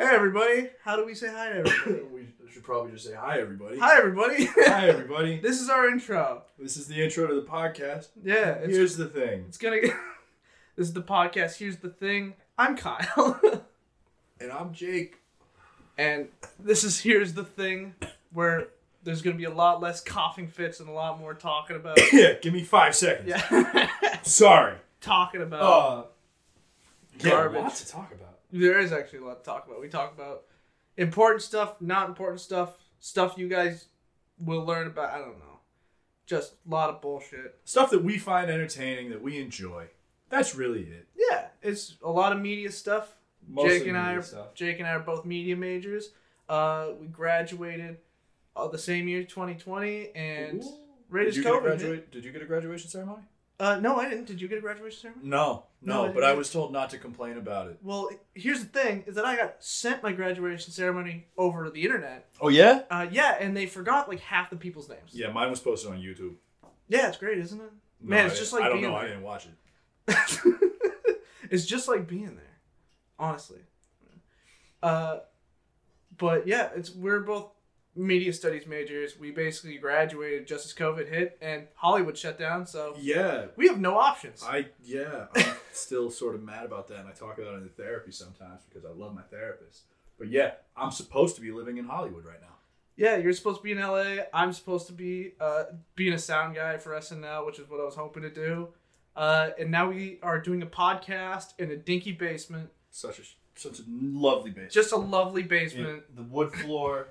Hey everybody! How do we say hi to everybody? we should probably just say hi, everybody. hi everybody! Hi, everybody. this is our intro. This is the intro to the podcast. Yeah, it's, Here's the thing, it's gonna. Get, this is the podcast. Here's the thing. I'm Kyle, and I'm Jake. and this is here's the thing, where there's gonna be a lot less coughing fits and a lot more talking about. yeah, give me five seconds. Yeah, Sorry. talking about. Uh, yeah, Garbage. lots to talk about. There is actually a lot to talk about. We talk about important stuff, not important stuff, stuff you guys will learn about. I don't know. Just a lot of bullshit. Stuff that we find entertaining, that we enjoy. That's really it. Yeah, it's a lot of media stuff. Mostly Jake and I are stuff. Jake and I are both media majors. Uh, we graduated uh, the same year, 2020, and Ooh. right Did as you, get a COVID. hit- graduate, did you get a graduation ceremony? Uh, no, I didn't. Did you get a graduation ceremony? No, No, no, I but I was told not to complain about it. Well, here's the thing: is that I got sent my graduation ceremony over the internet. Oh yeah? Uh, yeah, and they forgot like half the people's names. Yeah, mine was posted on YouTube. Yeah, it's great, isn't it? No, Man, it's I- just like I don't know. I didn't watch it. it's just like being there, honestly. Uh, but yeah, it's we're both media studies majors. We basically graduated just as COVID hit and Hollywood shut down, so Yeah, we have no options. I yeah, I'm still sort of mad about that, and I talk about it in therapy sometimes because I love my therapist. But yeah, I'm supposed to be living in Hollywood right now. yeah, you're supposed to be in LA. I'm supposed to be uh, being a sound guy for SNL, which is what I was hoping to do. Uh, and now we are doing a podcast in a dinky basement, Such a such a lovely basement. just a lovely basement. the wood floor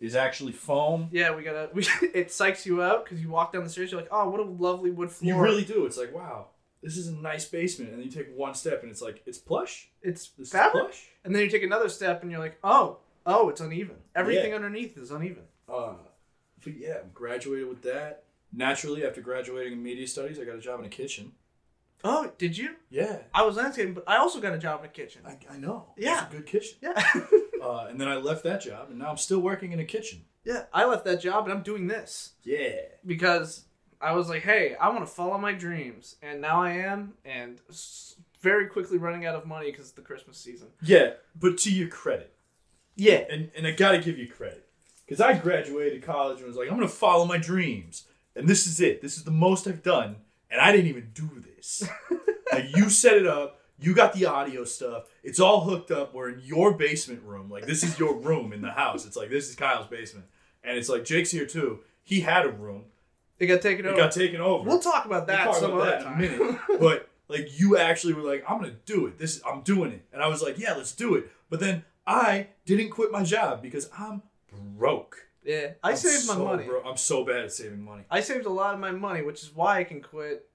is actually foam. Yeah, we gotta. We, it psychs you out because you walk down the stairs. You're like, oh, what a lovely wood floor. You really do. It's like wow, this is a nice basement, and then you take one step, and it's like it's plush. It's This fabric. plush. And then you take another step, and you're like, oh, oh, it's uneven. Everything Yeah. underneath is uneven. Uh, but yeah, graduated with that. Naturally, after graduating in media studies, I got a job in a kitchen. Oh, did you? Yeah, I was landscaping, but I also got a job in a kitchen. I, I know. Yeah. it's a good kitchen. Yeah, Uh, and then I left that job, and now I'm still working in a kitchen. yeah. I left that job, and I'm doing this Yeah. because I was like, hey, I want to follow my dreams, and now I am, and very quickly running out of money because it's the Christmas season. Yeah, but to your credit, Yeah, and and I gotta give you credit, because I graduated college and was like, I'm gonna follow my dreams, and this is it. This is the most I've done, and I didn't even do this. like you set it up, you got the audio stuff. It's all hooked up. We're in your basement room. Like this is your room in the house. It's like this is Kyle's basement, and it's like Jake's here too. He had a room. it got taken It over. got taken over. we'll talk about that We'll talk some about other that in a time. minute. but like you actually were like, I'm gonna do it. This I'm doing it. And I was like, yeah, let's do it. But then I didn't quit my job because I'm broke. yeah, I I'm saved my money. bro- I'm so bad at saving money. I saved a lot of my money, which is why I can quit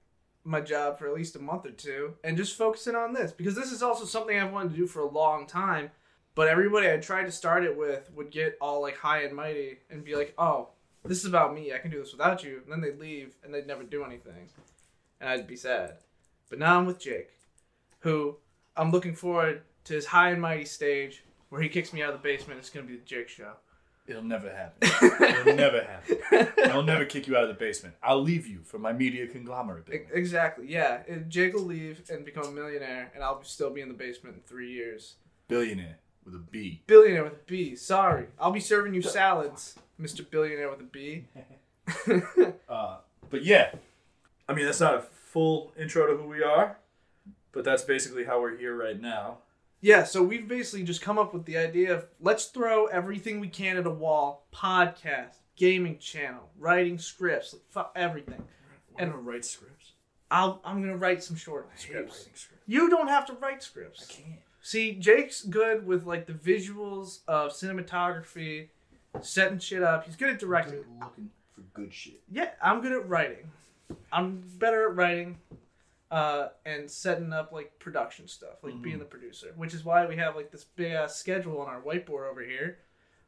my job for at least a month or two and just focusing on this because this is also something I've wanted to do for a long time. But everybody I tried to start it with would get all like high and mighty and be like, "Oh, this is about me. I can do this without you." And then they'd leave and they'd never do anything, and I'd be sad. But now I'm with Jake, who I'm looking forward to his high and mighty stage where he kicks me out of the basement. It's gonna be the Jake show. It'll never happen. It'll never happen. I'll never kick you out of the basement. I'll leave you for my media conglomerate building. Exactly. Yeah. Jake will leave and become a millionaire, and I'll still be in the basement in three years. Billionaire with a B. Billionaire with a B. Sorry, I'll be serving you salads, Mister Billionaire with a B. Uh, but yeah, I mean that's not a full intro to who we are, but that's basically how we're here right now. Yeah. So we've basically just come up with the idea of let's throw everything we can at a wall: podcast, gaming channel, writing scripts, like, fu- everything. I'm gonna write scripts. I'll I'm gonna write some short scripts. scripts. You don't have to write scripts. I can't. See, Jake's good with like the visuals of cinematography, setting shit up. He's good at directing. looking for good shit. Yeah, I'm good at writing. I'm better at writing uh, and setting up like production stuff, like being Mhm. the producer, which is why we have like this big ass schedule on our whiteboard over here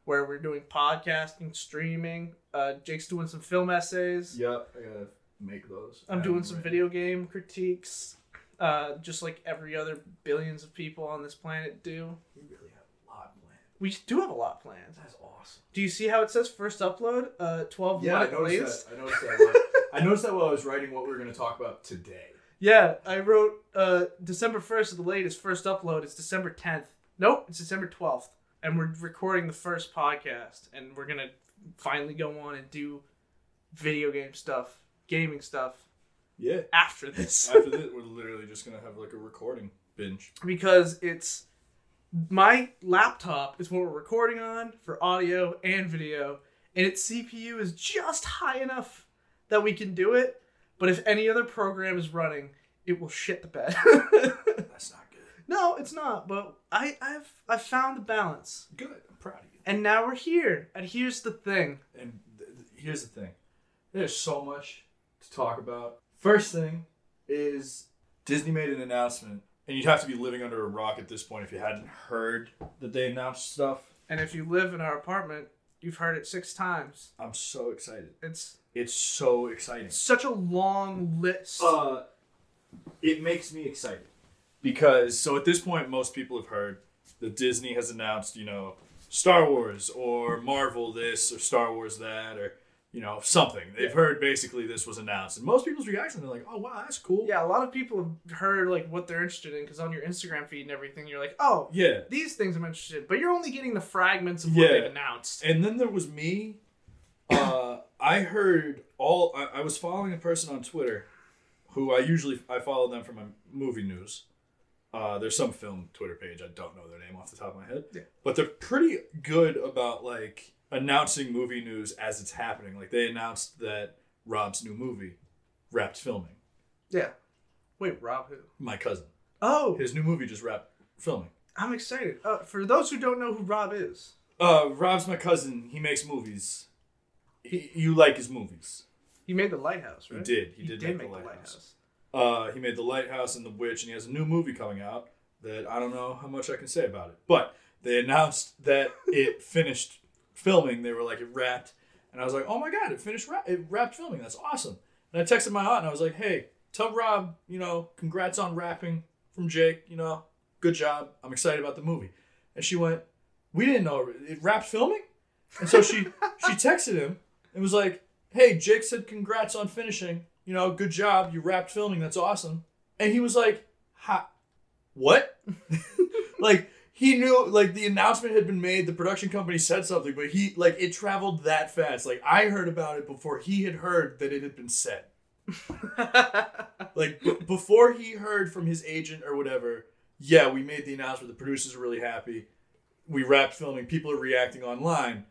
where we're doing podcasting, streaming. Uh, Jake's doing some film essays. Yep, I gotta make those. I'm doing some ready. video game critiques, uh, just like every other billions of people on this planet do. We really have a lot planned. We do have a lot planned. That's awesome. Do you see how it says first upload? Uh, 12 Yeah, I noticed latest? that. I noticed that. I noticed that while I was writing what we were gonna talk about today. Yeah, I wrote uh, December 1st is the latest. First upload It's December 10th. Nope, it's December 12th. and we're recording the first podcast, and we're gonna finally go on and do video game stuff, gaming stuff Yeah. after this. After this, we're literally just gonna have like a recording binge. because it's my laptop is what we're recording on for audio and video, and its CPU is just high enough that we can do it. But if any other program is running, it will shit the bed. That's not good. no, it's not. But I, I've I've found the balance, Good. I'm proud of you. and now we're here. And here's the thing. And th- th- here's the thing there's so much to talk about. First thing is Disney made an announcement, and you'd have to be living under a rock at this point if you hadn't heard that they announced stuff. And if you live in our apartment, you've heard it six times. I'm so excited. It's It's so exciting. such a long list. Uh, it makes me excited because so at this point, most people have heard that Disney has announced, you know, Star Wars or Marvel this or Star Wars that or you know something. They've heard basically this was announced, and most people's reaction they're like, "Oh wow, that's cool." Yeah, a lot of people have heard like what they're interested in because on your Instagram feed and everything, you're like, oh, Yeah. these things I'm interested in, but you're only getting the fragments of what Yeah. they've announced. And then there was me. Uh, I heard all. I, I was following a person on Twitter, who I usually I follow them for my movie news. Uh, there's some film Twitter page. I don't know their name off the top of my head, Yeah. but they're pretty good about like announcing movie news as it's happening. Like they announced that Rob's new movie wrapped filming. Yeah. Wait, Rob who? My cousin, Oh, his new movie just wrapped filming. I'm excited. Uh, for those who don't know who Rob is, Uh, Rob's my cousin. He makes movies. He, you like his movies. he made The Lighthouse, right? He did. He, did, make, the lighthouse. Lighthouse. Uh, he made the lighthouse and the witch, and he has a new movie coming out that I don't know how much I can say about it. But they announced that it finished filming. They were like, it wrapped, and I was like, oh my god, it finished. Ra- it wrapped filming. That's awesome. And I texted my aunt, and I was like, hey, tell Rob, you know, congrats on wrapping from Jake. You know, good job. I'm excited about the movie. And she went, we didn't know it wrapped filming. And so she she texted him and was like, "Hey, Jake said congrats on finishing. You know, good job. You wrapped filming. That's awesome." And he was like, "Ha, what?" like he knew like the announcement had been made, the production company said something, but he like it traveled that fast. Like I heard about it before he had heard that it had been said. Like b- before he heard from his agent or whatever, yeah, we made the announcement. The producers are really happy. We wrapped filming. People are reacting online.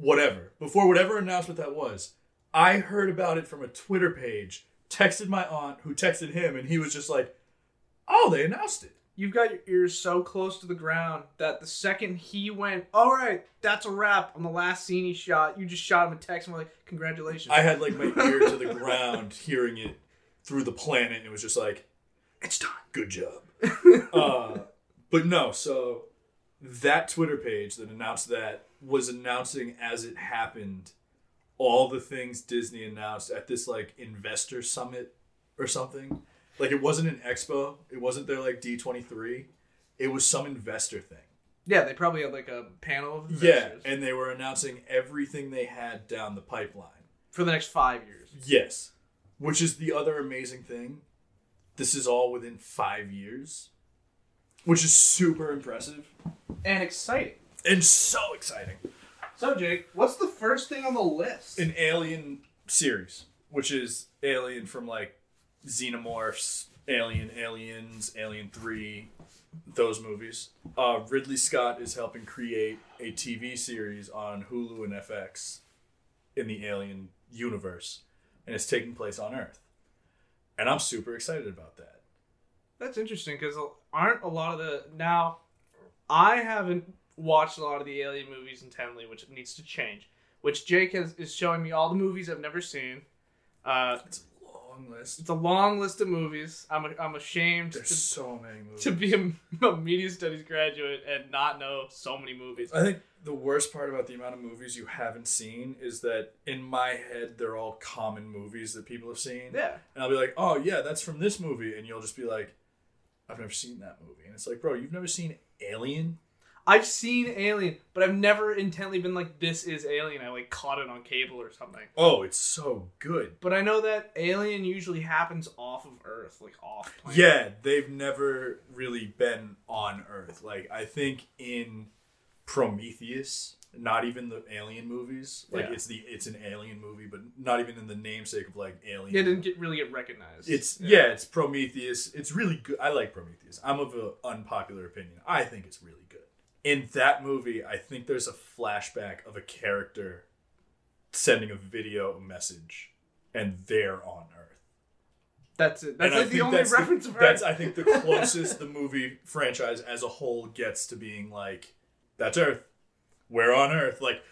Whatever. Before whatever announcement that was, I heard about it from a Twitter page. Texted my aunt, who texted him, and he was just like, "Oh, they announced it." You've got your ears so close to the ground that the second he went, all right, that's a wrap on the last scene he shot, you just shot him a text and were like, congratulations. I had like my ear to the ground, hearing it through the planet, and it was just like, it's done. good job. uh, but no, so that Twitter page that announced that was announcing as it happened all the things Disney announced at this like investor summit or something. Like it wasn't an expo, it wasn't their like D23. It was some investor thing. Yeah, they probably had like a panel of Yeah, and they were announcing everything they had down the pipeline. for the next five years. Yes. Which is the other amazing thing. This is all within five years, which is super impressive And exciting. And so exciting. So, Jake, what's the first thing on the list? An Alien series, which is Alien from like Xenomorphs, Alien, Aliens, Alien 3, those movies. Uh, Ridley Scott is helping create a TV series on Hulu and FX in the Alien universe, and it's taking place on Earth. And I'm super excited about that. That's interesting because aren't a lot of the now. I haven't watched a lot of the Alien movies intently, which needs to change. Which Jake has is showing me all the movies I've never seen. Uh, It's a long list. it's a long list of movies. I'm a, I'm ashamed There's to, so many movies. to be a, a media studies graduate and not know so many movies. I think the worst part about the amount of movies you haven't seen is that in my head they're all common movies that people have seen. Yeah, And I'll be like, "Oh yeah, that's from this movie," and you'll just be like, "I've never seen that movie." And it's like, "Bro, you've never seen Alien?" I've seen Alien, but I've never intently been like, "This is Alien." I like caught it on cable or something. Oh, it's so good. But I know that Alien usually happens off of Earth, like off. Planet. Yeah, they've never really been on Earth. Like I think in Prometheus. Not even the Alien movies. Like Yeah. it's the it's an Alien movie, but not even in the namesake of like Alien. Yeah, it didn't get really get recognized. It's yeah. it's Prometheus. It's really good. I like Prometheus. I'm of an unpopular opinion. I think it's really good. In that movie, I think there's a flashback of a character sending a video message, and they're on Earth. That's it. That's And like the only that's reference the, That's I think the closest the movie franchise as a whole gets to being like, that's Earth. We're on Earth. Like,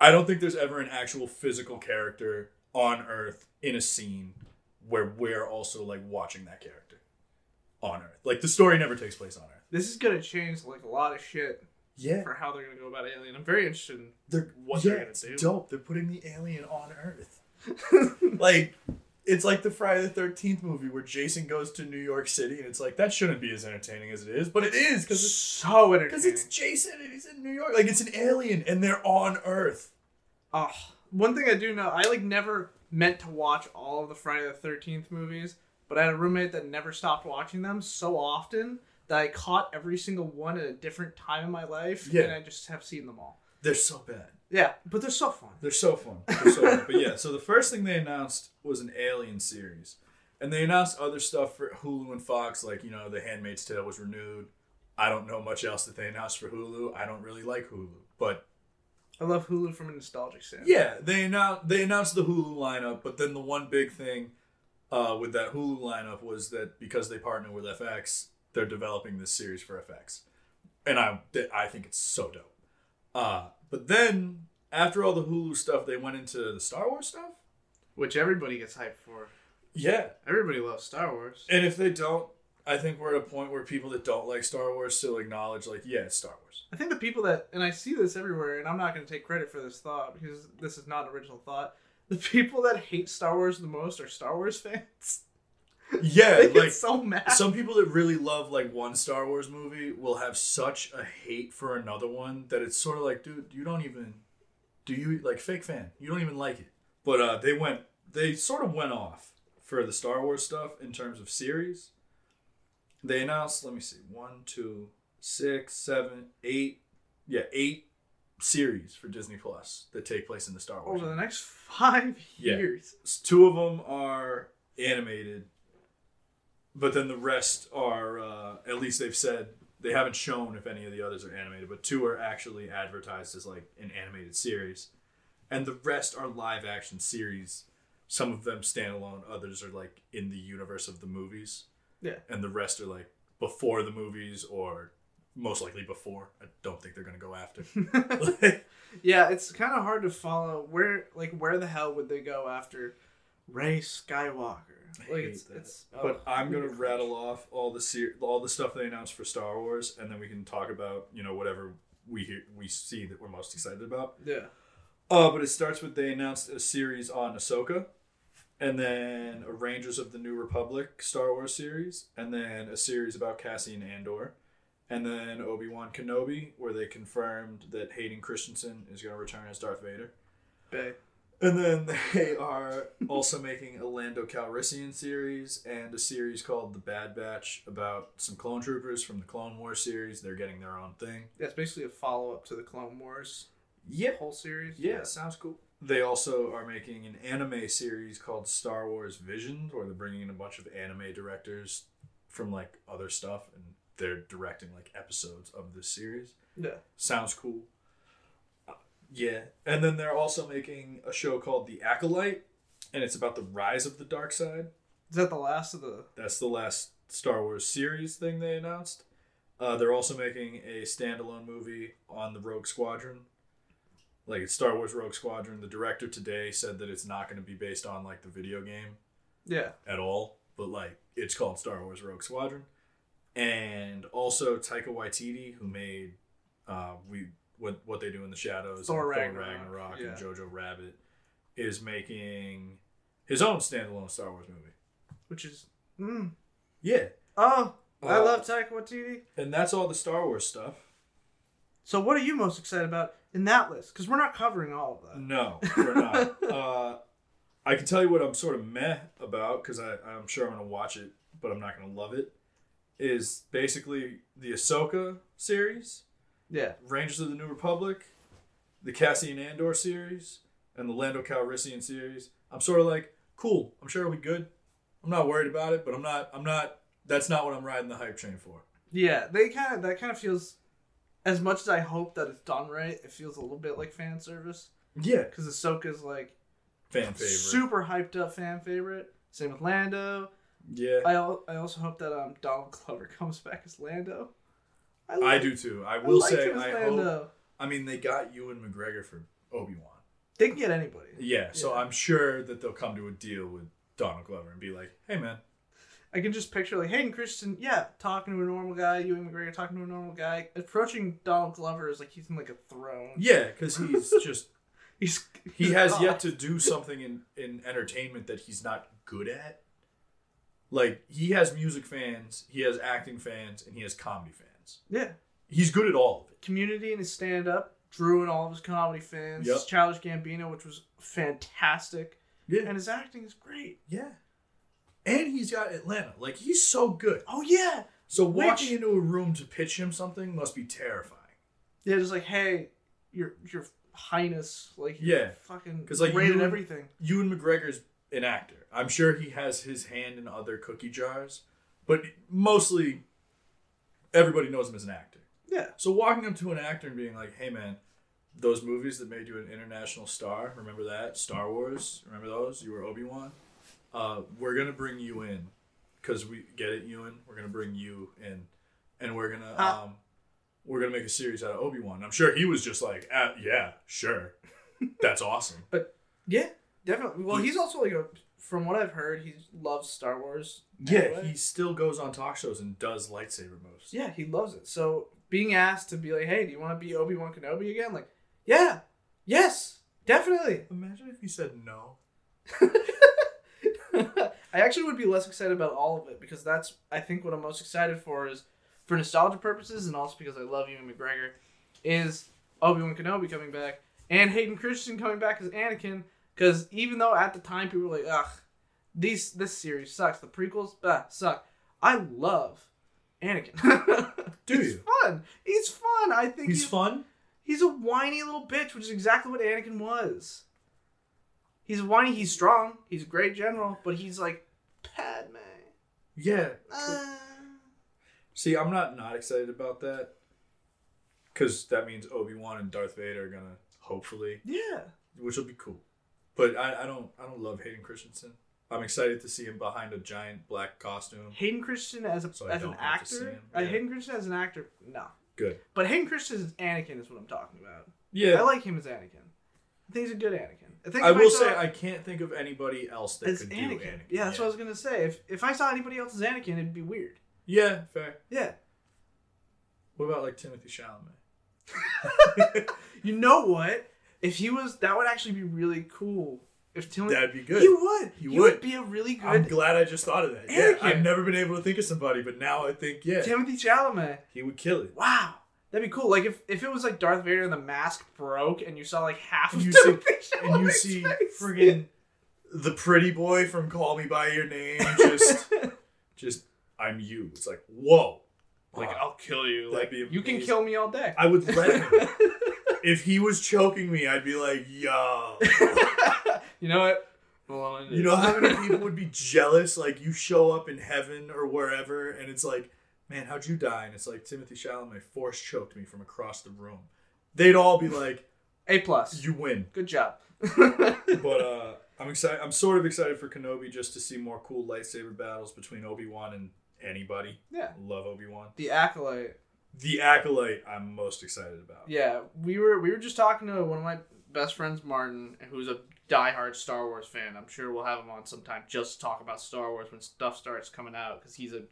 I don't think there's ever an actual physical character on Earth in a scene where we're also like watching that character on Earth. Like the story never takes place on Earth. This is gonna change like a lot of shit Yeah, for how they're gonna go about Alien. I'm very interested in they're what yeah, they're gonna it's do. dope. They're putting the alien on Earth. like it's like the Friday the Thirteenth movie where Jason goes to New York City, and it's like that shouldn't be as entertaining as it is, but it is because it's so entertaining. because it's Jason and he's in New York. Like it's an alien, and they're on Earth. Oh, one thing I do know, I like never meant to watch all of the Friday the Thirteenth movies, but I had a roommate that never stopped watching them so often that I caught every single one at a different time in my life, Yeah. and I just have seen them all. They're so bad. Yeah, but they're so fun. They're so fun. They're so fun. But yeah, so the first thing they announced was an Alien series. And they announced other stuff for Hulu and Fox, like, you know, The Handmaid's Tale was renewed. I don't know much else that they announced for Hulu. I don't really like Hulu. But I love Hulu from a nostalgic standpoint. yeah, they announced they announced the Hulu lineup, but then the one big thing uh, with that Hulu lineup was that because they partner with FX, they're developing this series for FX. And I I think it's so dope. Uh, but then after all the Hulu stuff, they went into the Star Wars stuff. which everybody gets hyped for. Yeah, Everybody loves Star Wars. and if they don't, I think we're at a point where people that don't like Star Wars still acknowledge, like, yeah, it's Star Wars. I think the people that, and I see this everywhere, and I'm not going to take credit for this thought because this is not an original thought. The people that hate Star Wars the most are Star Wars fans. Yeah, They like so mad. some people that really love like one Star Wars movie will have such a hate for another one that it's sort of like, dude, you don't even do you like fake fan? You don't even like it. But uh, they went, they sort of went off for the Star Wars stuff in terms of series. They announced, let me see, one, two, six, seven, eight, yeah, eight series for Disney Plus that take place in the Star Wars. Over the next five Yeah. years. Two of them are animated, but then the rest are, uh, at least they've said, they haven't shown if any of the others are animated, but two are actually advertised as like an animated series. And the rest are live action series. Some of them standalone, others are like in the universe of the movies. Yeah. And the rest are like before the movies or most likely before. I don't think they're going to go after. yeah, it's kind of hard to follow where, like, where the hell would they go after Rey Skywalker? I Like, it's, that. it's. But oh, I'm gonna ridiculous. rattle off all the ser- all the stuff they announced for Star Wars, and then we can talk about you know whatever we hear, we see that we're most excited about. Yeah. Uh, but it starts with they announced a series on Ahsoka, and then a Rangers of the New Republic Star Wars series, and then a series about Cassian Andor, and then Obi Wan Kenobi, where they confirmed that Hayden Christensen is going to return as Darth Vader. Bay. And then they are also making a Lando Calrissian series and a series called The Bad Batch about some clone troopers from the Clone Wars series. They're getting their own thing. Yeah, it's basically a follow up to the Clone Wars Yeah. whole series. Yeah, sounds cool. They also are making an anime series called Star Wars Visions, where they're bringing in a bunch of anime directors from like other stuff and they're directing like episodes of this series. Yeah. Sounds cool. Yeah. And then they're also making a show called The Acolyte, and it's about the rise of the dark side. Is that the last of the? That's the last Star Wars series thing they announced. Uh, they're also making a standalone movie on the Rogue Squadron. Like it's Star Wars Rogue Squadron. The director today said that it's not going to be based on like the video game Yeah. at all, but like it's called Star Wars Rogue Squadron. And also Taika Waititi, who made uh, we what what they do in the shadows, Thor and Ragnarok, and yeah. Jojo Rabbit, is making his own standalone Star Wars movie. Which is. Mm. Yeah, Oh, I Uh, love Taika Waititi. and that's all the Star Wars stuff. So, what are you most excited about in that list? Because we're not covering all of that. No, we're not. uh, I can tell you what I'm sort of meh about because I'm sure I'm going to watch it, but I'm not going to love it. Is basically the Ahsoka series Yeah. Rangers of the New Republic, the Cassian Andor series, and the Lando Calrissian series. I'm sort of like, cool. I'm sure it'll be good. I'm not worried about it, but I'm not. I'm not. That's not what I'm riding the hype train for. Yeah, they kind of that kind of feels. As much as I hope that it's done right, it feels a little bit like fan service Yeah, because Ahsoka's like fan favorite. super hyped up fan favorite. Same with Lando. yeah, I, al- I also hope that um Donald Glover comes back as Lando. I like- do too. I I will say, I hope. I mean, they got Ewan McGregor for Obi Wan. They can get anybody. Yeah, so Yeah. I'm sure that they'll come to a deal with Donald Glover and be like, "Hey, man, I can just picture like Hayden Christensen, yeah, talking to a normal guy, Ewan McGregor talking to a normal guy, approaching Donald Glover is like he's in like a throne. yeah," because he's just He's he has God. yet to do something in in entertainment that he's not good at. Like he has music fans, he has acting fans, and he has comedy fans. Yeah. He's good at all of it. Community and his stand up drew in all of his comedy fans. Yep. Childish Gambino, which was fantastic, Yeah, and his acting is great. yeah. And he's got Atlanta. Like he's so good. Oh yeah, So Which- walking into a room to pitch him something must be terrifying. yeah. Just like hey, your your highness, like Yeah. fucking because like, great at you- everything. Ewan McGregor's an actor. I'm sure he has his hand in other cookie jars, but mostly everybody knows him as an actor. Yeah, So walking up to an actor and being like, "Hey, man, those movies that made you an international star, remember that? Star Wars, remember those? You were Obi Wan. Uh, we're gonna bring you in, cause we get it, Ewan. We're gonna bring you in, and we're gonna um, we're gonna make a series out of Obi Wan. I'm sure he was just like, ah, "Yeah, sure, that's awesome." But yeah, definitely. Well, he's also like a. From what I've heard, he loves Star Wars. Yeah, he still goes on talk shows and does lightsaber moves. Yeah, he loves it. So being asked to be like, "Hey, do you want to be Obi Wan Kenobi again?" Like, yeah, yes, definitely. Imagine if he said no. I actually would be less excited about all of it because that's I think what I'm most excited for is for nostalgia purposes and also because I love Ewan McGregor is Obi Wan Kenobi coming back and Hayden Christensen coming back as Anakin because even though at the time people were like, ugh, these this series sucks, the prequels bah, suck. I love Anakin. Do he's you? fun. He's fun. I think He's fun. He's a whiny little bitch, which is exactly what Anakin was. He's whiny, he's strong, he's a great general, but he's like, Padme. Yeah. Uh, See, I'm not not excited about that because that means Obi Wan and Darth Vader are gonna hopefully, yeah. which will be cool. But I, I don't I don't love Hayden Christensen. I'm excited to see him behind a giant black costume. Hayden Christensen as a So as an don't have to see actor. him, Uh. Hayden Christian as an actor, no. Good. But Hayden Christian as Anakin is what I'm talking about. Yeah, I like him as Anakin. I think he's a good Anakin. I think I will saw- say I can't think of anybody else that as could Anakin. do Anakin. Yeah, that's what I was gonna say. If if I saw anybody else as Anakin, it'd be weird. Yeah, fair. Yeah. What about like Timothée Chalamet? You know what? If he was, that would actually be really cool. If Timothée, That'd be good. he would. He He would. would. be a really good I'm glad I just thought of that. Yeah, I've never been able to think of somebody, but now I think yeah, Timothée Chalamet. he would kill it. Wow. That'd be cool. Like if, if it was like Darth Vader and the mask broke and you saw like half of you see- and you see face. friggin' the pretty boy from Call Me by Your Name just just I'm you. It's like whoa. like. I'll kill you. Like you can kill me all day. I would let him. if he was choking me, I'd be like, yo. you know what? Well, You know how many people would be jealous? Like you show up in heaven or wherever, and it's like, man, how'd you die? And it's like Timothée Chalamet force choked me from across the room. They'd all be like, A plus. you win. Good job. But uh, I'm excited. I'm sort of excited for Kenobi just to see more cool lightsaber battles between Obi Wan and anybody. yeah. Love Obi Wan. The acolyte. The acolyte, I'm most excited about. Yeah, we were we were just talking to one of my best friends, Martin, who's a diehard Star Wars fan. I'm sure we'll have him on sometime just to talk about Star Wars when stuff starts coming out because he's a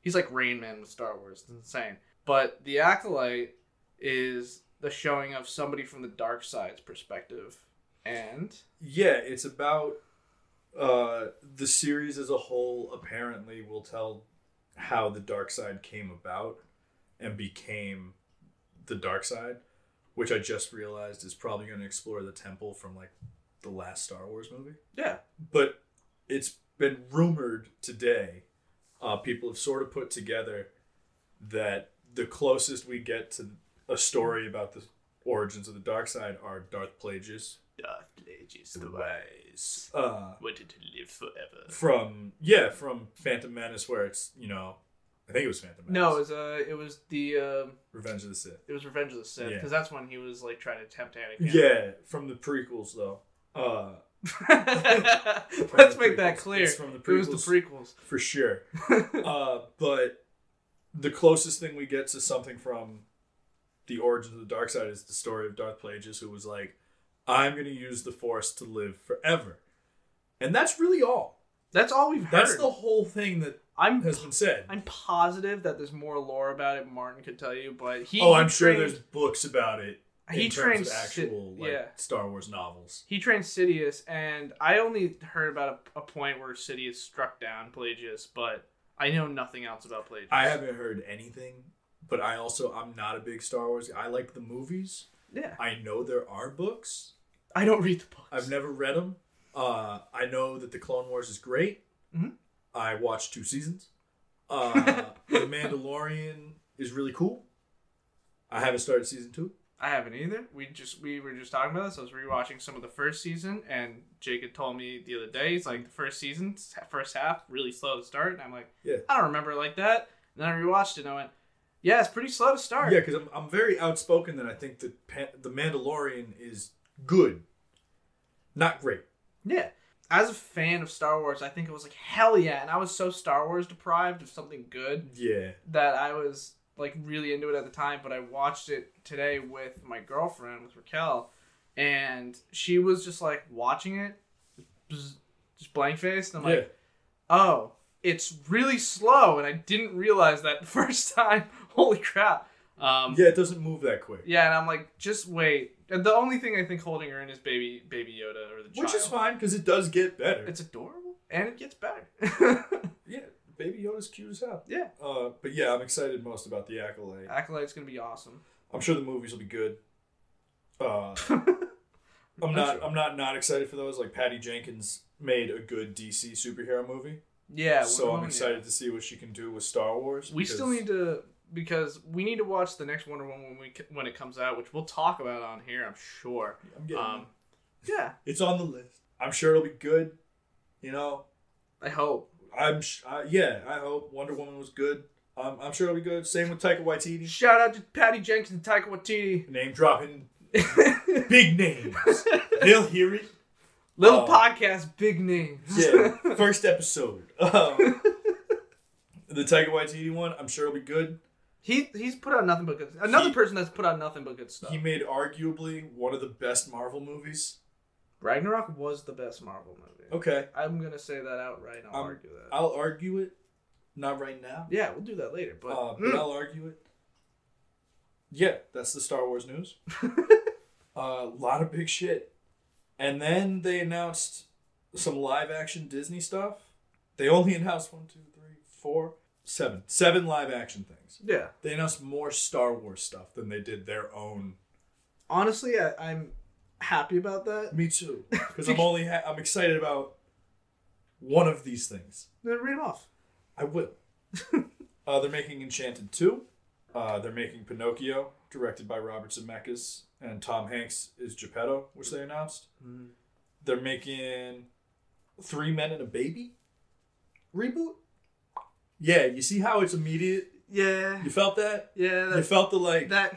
he's like Rain Man with Star Wars. It's insane. But the acolyte is the showing of somebody from the dark side's perspective, and Yeah, it's about uh, the series as a whole. Apparently, will tell how the dark side came about and became the dark side, which I just realized is probably going to explore the temple from like the last Star Wars movie. yeah, But it's been rumored today. Uh, people have sort of put together that the closest we get to a story about the origins of the dark side are Darth Plagueis. Darth Plagueis the Wise. Uh, wanted to live forever. from yeah, from Phantom Menace, where it's you know, I think it was Phantom Menace. No, it was uh, it was the um Revenge of the Sith. it was Revenge of the Sith Yeah. because that's when he was like trying to tempt Anakin. Yeah, from the prequels though. Uh, Let's make that clear. It's from the It was the prequels. for sure. uh, but the closest thing we get to something from the origins of the dark side is the story of Darth Plagueis, who was like, "I'm going to use the Force to live forever," and that's really all. That's all we've heard. That's the whole thing that I'm has been said. I'm positive that there's more lore about it. Martin could tell you, but he. oh, he I'm sure there's books about it he trained actual like yeah. Star Wars novels. He trained Sidious, and I only heard about a, a point where Sidious struck down Plagueis, but I know nothing else about Plagueis. I haven't heard anything, but I also I'm not a big Star Wars. I like the movies. yeah, I know there are books. I don't read the books. I've never read them. Uh, I know that the Clone Wars is great. Mhm. I watched two seasons. Uh, the Mandalorian is really cool. I haven't started season two. I haven't either. We just we were just talking about this. I was rewatching some of the first season, and Jake had told me the other day. He's like the first season, first half, really slow to start, and I'm like, Yeah. I don't remember like that. And then I rewatched it, and I went, Yeah, it's pretty slow to start. Yeah, because I'm, I'm very outspoken that I think that pa- the Mandalorian is good, not great. Yeah. As a fan of Star Wars, I think it was like hell yeah, and I was so Star Wars deprived of something good Yeah, that I was like really into it at the time. But I watched it today with my girlfriend, with Raquel, and she was just like watching it, just blank faced. And I'm yeah. like, oh, it's really slow, and I didn't realize that the first time. Holy crap! Um, yeah, it doesn't move that quick, yeah, and I'm like, just wait. And the only thing I think holding her in is baby, baby Yoda or the child. which is fine because it does get better. It's adorable and it gets better. yeah, Baby Yoda's cute as hell. yeah, Uh, but yeah, I'm excited most about the Acolyte. Acolyte's gonna be awesome. I'm sure the movies will be good. Uh, I'm not. sure. I'm not not excited for those. Like Patty Jenkins made a good DC superhero movie, Yeah, so I'm excited yeah. to see what she can do with Star Wars. We still need to because we need to watch the next Wonder Woman when we when it comes out, which we'll talk about on here. I'm sure. I'm. Um, yeah, it's on the list. I'm sure it'll be good. You know, I hope. I'm. Sh- uh, yeah, I hope Wonder Woman was good. Um, I'm sure it'll be good. Same with Taika Waititi. Shout out to Patty Jenkins and Taika Waititi. Name dropping big names. They'll hear it. Little Uh, podcast, big names. Yeah, first episode. Um, the Taika Waititi one, I'm sure it'll be good. He he's put out nothing but good. Another He- person that's put out nothing but good stuff. He made arguably one of the best Marvel movies. Ragnarok was the best Marvel movie. Okay, I'm gonna say that outright. I'll Um, argue that. I'll argue it. Not right now, yeah, we'll do that later. But uh, but Mm. I'll argue it. Yeah, that's the Star Wars news. A lot of big shit. And then they announced some live action Disney stuff. They only announced one, two, three, four, seven. Seven live action things. yeah, They announced more Star Wars stuff than they did their own. honestly, I, I'm happy about that. Me too. Because I'm only ha- I'm excited about one of these things. Then read them off. I will. uh, they're making Enchanted 2. Uh, they're making Pinocchio, directed by Robert Zemeckis, and Tom Hanks is Geppetto, which they announced. They're making Three Men and a Baby reboot. Yeah, you see how it's immediate. Yeah, You felt that. yeah, You felt the like that,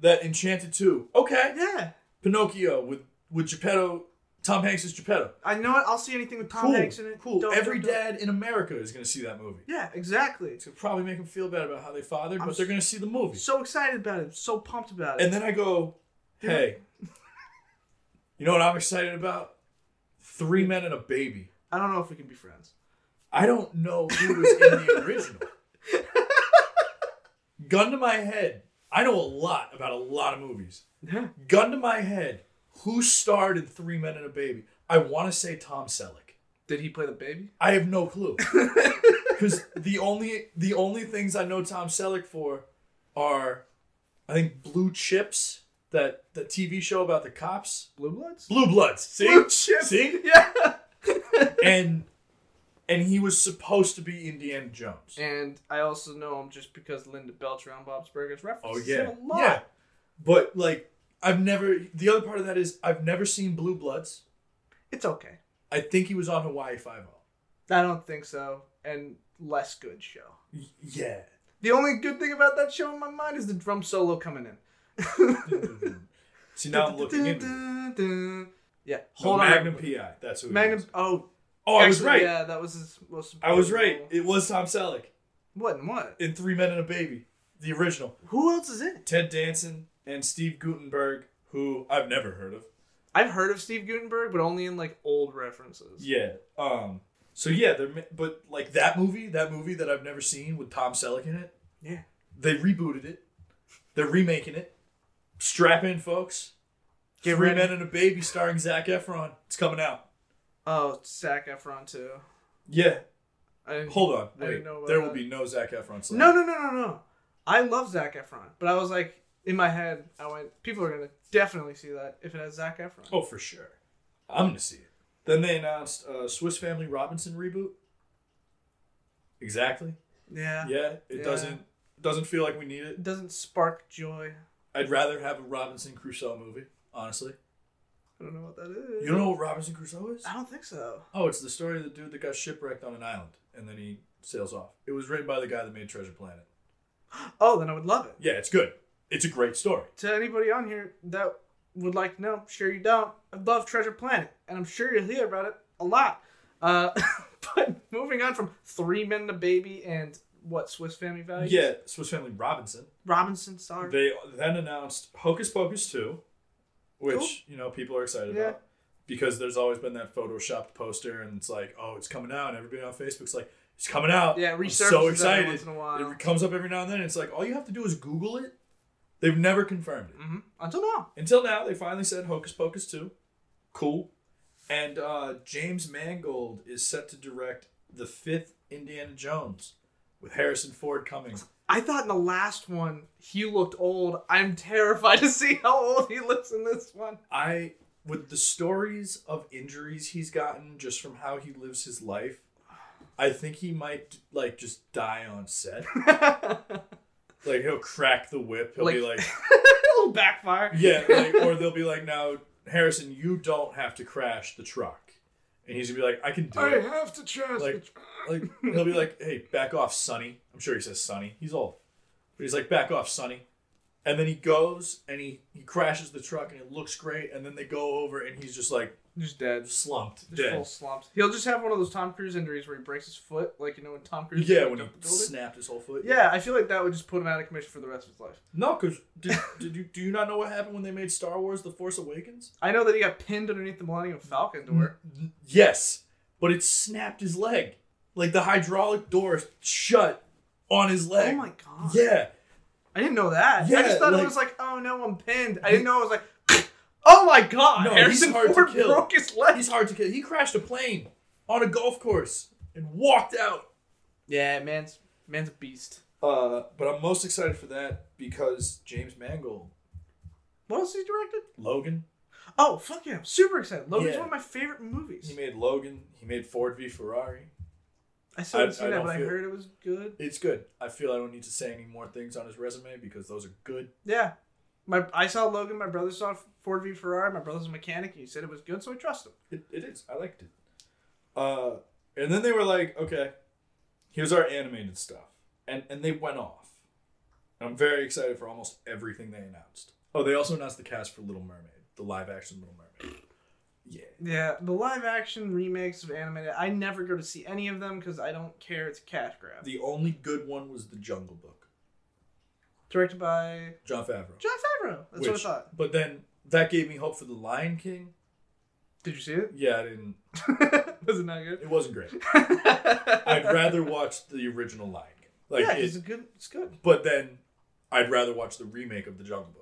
that hmm, Enchanted too. Okay, yeah. Pinocchio with with Geppetto. Tom Hanks is Geppetto. I know it. I'll see anything with Tom cool, Hanks in it. cool. Dope, Every dope. dad in America is going to see that movie. Yeah, exactly. It's gonna probably make them feel bad about how they fathered, I'm but they're gonna see the movie. So excited about it. So pumped about it. And then I go, hey, you know what I'm excited about? Three men and a baby. I don't know if we can be friends. I don't know who was in the original. Gun to my head, I know a lot about a lot of movies. Yeah. Gun to my head, who starred in Three Men and a Baby? I want to say Tom Selleck. Did he play the baby? I have no clue. Because the only the only things I know Tom Selleck for are, I think Blue Chips, that that TV show about the cops. Blue Bloods? Blue Bloods. See, Blue Chips. see, Yeah. and and he was supposed to be Indiana Jones. and I also know him just because Linda Belcher on Bob's Burgers Oh references yeah, him a lot. yeah. But like, I've never. The other part of that is I've never seen Blue Bloods. It's okay. I think he was on Hawaii Five O. I don't think so. And less good show. Yeah. The only good thing about that show in my mind is the drum solo coming in. See now I'm looking into. Yeah, Hold hold on. Magnum PI. That's who. Magnum. was. Oh, Oh, I was right. Yeah, that was his most. I was right. role. It was Tom Selleck What and what? in Three Men and a Baby, the original. Who else is in it? Ted Danson and Steve Guttenberg, who I've never heard of. I've heard of Steve Guttenberg, but only in like old references. Yeah. Um. So yeah, they're but like that movie, that movie that I've never seen with Tom Selleck in it. Yeah. They rebooted it. They're remaking it. Strap in, folks. Get Three ready. Men and a Baby starring Zac Efron. It's coming out. Oh, Zac Efron too. Yeah. Hold on. Wait. There will that. be no Zac Efron. Slap. No, no, no, no, no. I love Zac Efron, but I was like, in my head, I went, people are gonna definitely see that if it has Zac Efron. Oh, for sure. I'm gonna see it. Then they announced uh, Swiss Family Robinson reboot. Exactly. Yeah. Yeah. It Yeah. doesn't doesn't feel like we need it. It doesn't spark joy. I'd rather have a Robinson Crusoe movie. Honestly. I don't know what that is. You don't know what Robinson Crusoe is? I don't think so. Oh, it's the story of the dude that got shipwrecked on an island and then he sails off. It was written by the guy that made Treasure Planet. Oh, then I would love it. Yeah, it's good. It's a great story. To anybody on here that would like to know, sure you don't. I love Treasure Planet, and I'm sure you'll hear about it a lot. Uh, but moving on from Three Men and a Baby and what Swiss Family Values? Yeah, Swiss Family Robinson. Robinson, sorry. They then announced Hocus Pocus 2, which, Cool. you know, people are excited Yeah. about. Because there's always been that photoshopped poster and it's like, oh, it's coming out. And everybody on Facebook's like, it's coming out. yeah, I'm so every excited. once in a while. It comes up every now and then. And It's like, all you have to do is Google it. They've never confirmed it. hmm Until now. Until now, they finally said Hocus Pocus 2. Cool. And uh, James Mangold is set to direct the fifth Indiana Jones with Harrison Ford coming. I thought in the last one he looked old. I'm terrified to see how old he looks in this one. I, with the stories of injuries he's gotten just from how he lives his life, I think he might like just die on set. Like he'll crack the whip. He'll be Like- like, It'll backfire. yeah, like, or they'll be like, now Harrison, you don't have to crash the truck, and he's gonna be like, I can do I it. have to trust. Like, like he'll be like, "Hey, back off, Sonny." I'm sure he says Sonny. He's old, but he's like, "Back off, Sonny." And then he goes and he he crashes the truck and it looks great. And then they go over and he's just like just dead. slumped, Just full dead. slumps. He'll just have one of those Tom Cruise injuries where he breaks his foot, like you know when Tom Cruise Yeah, jumped when he the building. snapped his whole foot. Yeah, I feel like that would just put him out of commission for the rest of his life. No, because did, did you do you not know what happened when they made Star Wars: The Force Awakens? I know that he got pinned underneath the Millennium Falcon door. Yes, but it snapped his leg. Like the hydraulic door shut on his leg. Oh my god. Yeah, I didn't know that. Yeah, I just thought like- it was like, oh no, I'm pinned. I didn't know it was like, oh my god, No, Harrison he's hard to Ford kill. broke his leg. he's hard to kill. He crashed a plane on a golf course and walked out. Yeah, man's man's a beast. Uh, but I'm most excited for that because James Mangold, What else he directed? Logan, Oh fuck yeah, I'm super excited. Logan's Yeah. one of my favorite movies. he made Logan. He made Ford v Ferrari. I still haven't I- seen I that, but I heard it was good. It's good. I feel I don't need to say any more things on his resume because those are good. Yeah, my I saw Logan. My brother saw Ford v Ferrari. My brother's a mechanic. and He said it was good, so I trust him. It, it is. I liked it. Uh, and then they were like, okay, here's our animated stuff. And and they went off. And I'm very excited for almost everything they announced. Oh, they also announced the cast for Little Mermaid, the live action Little Mermaid. Yeah. Yeah, the live action remakes of animated. I never go to see any of them because I don't care. It's a cash grab. The only good one was The Jungle Book. Directed by Jon Favreau. Jon Favreau. That's what I Which- thought. But then that gave me hope for The Lion King. Did you see it? Yeah, I didn't. was it not good? It wasn't great. I'd I'd rather watch the original Lion King. Like, yeah, it- it's good. It's good. but then I'd rather watch the remake of The Jungle Book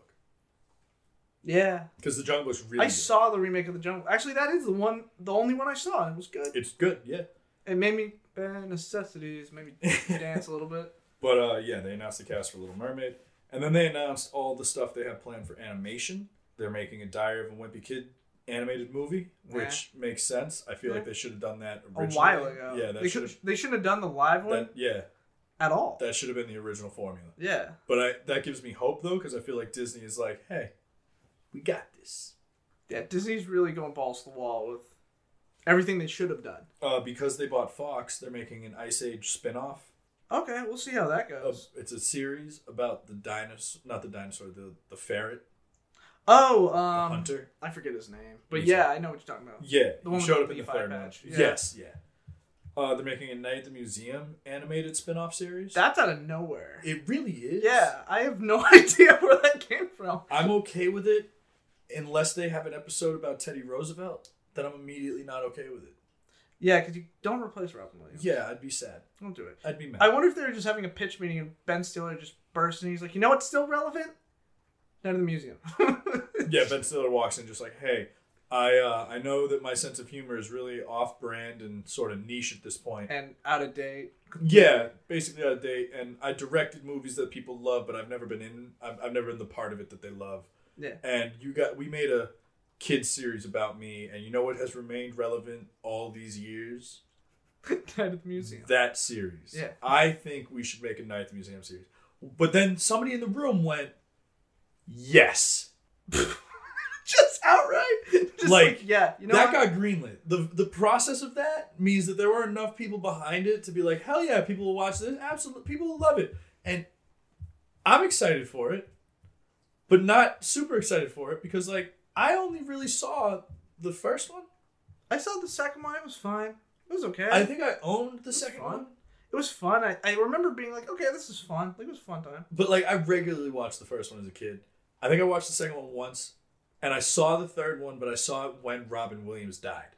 Yeah, because The Jungle Book's really. I good. saw the remake of the Jungle. Actually, that is the one, the only one I saw, it was good. It's good, yeah. It made me bare necessities, made me dance a little bit. But uh, yeah, they announced the cast for Little Mermaid, and then they announced all the stuff they have planned for animation. They're making a Diary of a Wimpy Kid animated movie, which makes sense. I feel Yeah. like they should have done that A while ago. Yeah, that they should. They shouldn't have done the live one. That, yeah, at all. That should have been the original formula. yeah. But I that gives me hope though, because I feel like Disney is like, hey, we got this. Yeah, Disney's really going balls to the wall with everything they should have done. Uh, because they bought Fox, they're making an Ice Age spin-off. Okay, we'll see how that Uh, goes. it's a series about the dinosaur, not the dinosaur, the the ferret, Oh, the um, hunter. I forget his name, but Me yeah, I know what you're talking about. Yeah, the one showed up in the B5 third badge. Yeah. Yes, yeah. Uh, they're making a Night at the Museum animated spin-off series. That's out of nowhere. it really is. Yeah, I have no idea where that came from. I'm okay with it, unless they have an episode about Teddy Roosevelt. Then I'm immediately not okay with it. Yeah, because you don't replace Robin Williams. Yeah, I'd be sad. Don't do it. I'd be mad. I wonder if they were just having a pitch meeting and Ben Stiller just bursts and he's like, you know what's still relevant? Night of the Museum. yeah, Ben Stiller walks in just like, hey, I uh, I know that my sense of humor is really off-brand and sort of niche at this point. and out of date. Yeah, basically out of date. And I directed movies that people love, but I've never been in. I've, I've never been the part of it that they love. Yeah. And you got we made a kids series about me, and you know what has remained relevant all these years? Night of the Museum. That series. Yeah. I think we should make a Night at the Museum series. But then somebody in the room went, "Yes." just outright. Just Like, like, yeah, you know that what? got greenlit. The the process of that means that there were enough people behind it to be like, hell yeah, people will watch this. Absolutely, people will love it. And I'm excited for it, but not super excited for it because like I only really saw the first one. I saw the second one. It was fine. It was okay. I think I owned the second fun. one, it was fun. I, I remember being like, okay, this is fun. Like it was a fun time. but like I regularly watched the first one as a kid. I think I watched the second one once, and I saw the third one, but I saw it when Robin Williams died.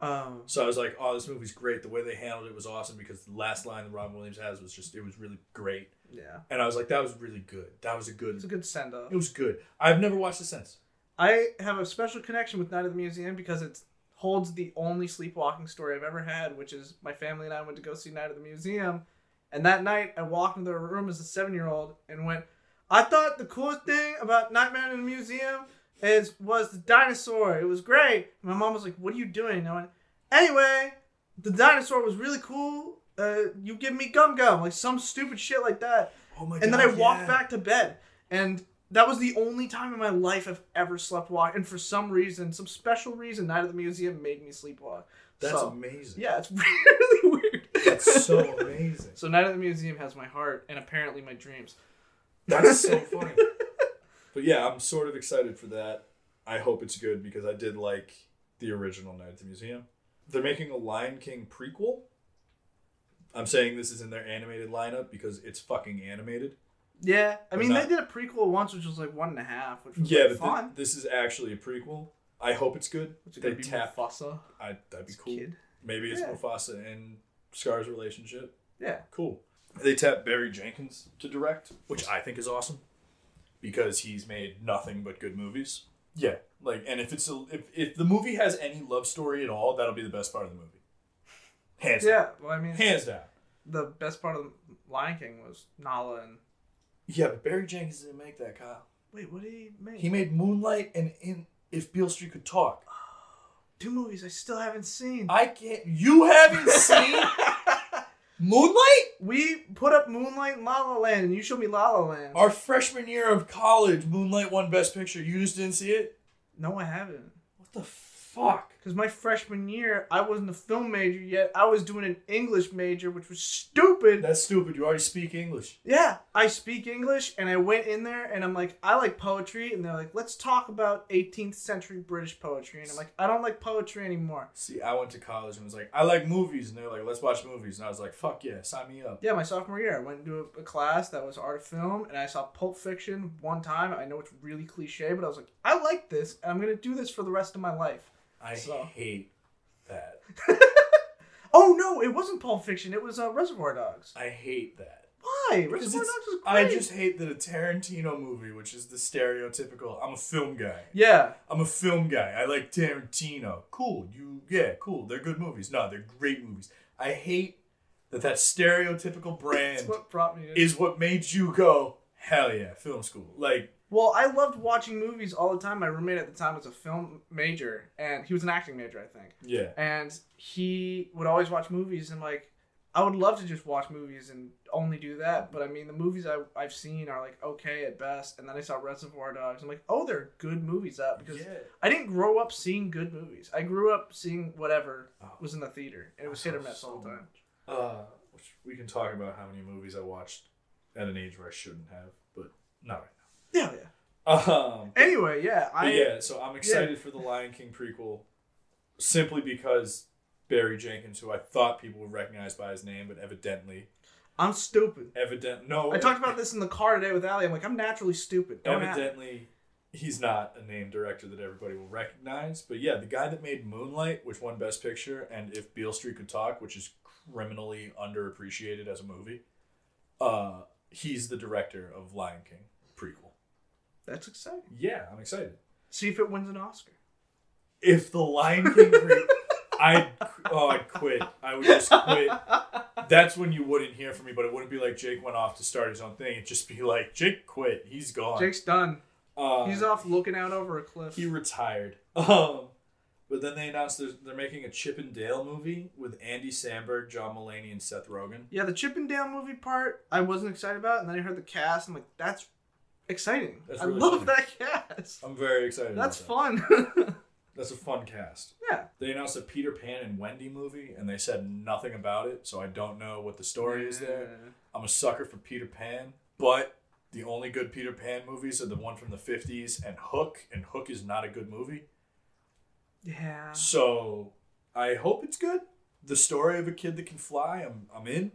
Um, So I was like, oh, this movie's great. The way they handled it was awesome because the last line that Robin Williams has was just, it was really great. yeah, And I was like, that was really good. That was a good. it's a good, good send off. it was good. I've never watched it since. I have a special connection with Night of the Museum because it holds the only sleepwalking story I've ever had, which is my family and I went to go see Night of the Museum, and that night I walked into the room as a seven year old and went, I thought the coolest thing about Nightmare in the Museum is was the dinosaur. It was great. My mom was like, "What are you doing?" And I went, "Anyway, the dinosaur was really cool. Uh, you give me gum gum, like some stupid shit like that." Oh my and then I walked back to bed, and that was the only time in my life I've ever slept walk. And for some reason, some special reason, Night at the Museum made me sleepwalk. That's so, amazing. yeah, it's really weird. That's so amazing. so Night at the Museum has my heart and apparently my dreams. That's so funny. But yeah, I'm sort of excited for that. I hope it's good because I did like the original Night at the Museum. They're making a Lion King prequel. I'm saying this is in their animated lineup because it's fucking animated. Yeah, I mean not- they did a prequel once, which was like one and a half, which was Yeah, like, fun. this is actually a prequel. I hope it's good. They be tap. Mufasa. I, that'd be cool. Kid. Maybe it's Yeah. Mufasa and Scar's relationship. Yeah, Cool. They tapped Barry Jenkins to direct, which I think is awesome because he's made nothing but good movies. Yeah, like, and if it's a, if if the movie has any love story at all, that'll be the best part of the movie. Hands down. yeah. Well, I mean, Hands down. the best part of Lion King was Nala and Yeah, but Barry Jenkins didn't make that, Kyle. wait, what did he make? He made Moonlight and in If Beale Street Could Talk. two movies I still haven't seen. I can't. You haven't seen Moonlight? we put up Moonlight and La La Land, and you showed me La La Land. Our freshman year of college, Moonlight won Best Picture. You just didn't see it? no, I haven't. What the fuck? Because my freshman year, I wasn't a film major yet. I was doing an English major, which was stupid. That's stupid. You already speak English. Yeah, I speak English, and I went in there, and I'm like, I like poetry, and they're like, let's talk about 18th century British poetry, and I'm like, I don't like poetry anymore. See, I went to college and was like, I like movies, and they're like, let's watch movies, and I was like, fuck yeah, sign me up. Yeah, my sophomore year, I went into a, a class that was art of film, and I saw Pulp Fiction one time. I know it's really cliche, but I was like, I like this, and I'm gonna do this for the rest of my life. I So- hate that. Oh no, it wasn't Pulp Fiction. It was uh, Reservoir Dogs. I hate that. Why? Reservoir Dogs was I just hate that a Tarantino movie, which is the stereotypical, I'm a film guy. yeah. I'm a film guy. I like Tarantino. Cool. You, yeah, cool. They're good movies. No, they're great movies. I hate that that stereotypical brand That's what brought me. To- is what made you go, hell yeah, film school. Like, Well, I loved watching movies all the time. My roommate at the time was a film major, and he was an acting major, I think. yeah. And he would always watch movies, and like, I would love to just watch movies and only do that, but I mean the movies I, I've seen are like okay at best, and then I saw Reservoir Dogs. I'm like, oh, they're good movies that because yeah. I didn't grow up seeing good movies. I grew up seeing whatever Oh. was in the theater, and it was hit or miss all the so time. Uh, which we can talk about how many movies I watched at an age where I shouldn't have, but not right Yeah, yeah. Um, Anyway, yeah, I yeah, so I'm excited for the Lion King prequel, simply because Barry Jenkins, who I thought people would recognize by his name, but evidently, I'm stupid. evident no, I talked about this in the car today with Ali. I'm like, I'm naturally stupid. Don't evidently he's not a name director that everybody will recognize. But yeah, the guy that made Moonlight, which won Best Picture, and If Beale Street Could Talk, which is criminally underappreciated as a movie, uh, he's the director of Lion King. That's exciting. Yeah, I'm excited. See if it wins an Oscar. If the Lion King pre- I'd oh I'd quit. I would just quit. That's when you wouldn't hear from me, but it wouldn't be like Jake went off to start his own thing. It'd just be like Jake quit. He's gone. Jake's done. uh, He's off looking out over a cliff. He retired. Um, but then they announced they're, they're making a Chip and Dale movie with Andy Samberg, John Mulaney, and Seth Rogen. Yeah, the Chip and Dale movie part I wasn't excited about, and then I heard the cast. I'm like, that's exciting. That's I love funny. that cast. I'm very excited. That's about that. fun. That's a fun cast. yeah. They announced a Peter Pan and Wendy movie, and they said nothing about it, so I don't know what the story is there. I'm a sucker for Peter Pan, but the only good Peter Pan movies are the one from the 50s and Hook, and Hook is not a good movie. Yeah. So I hope it's good. The story of a kid that can fly, I'm I'm in.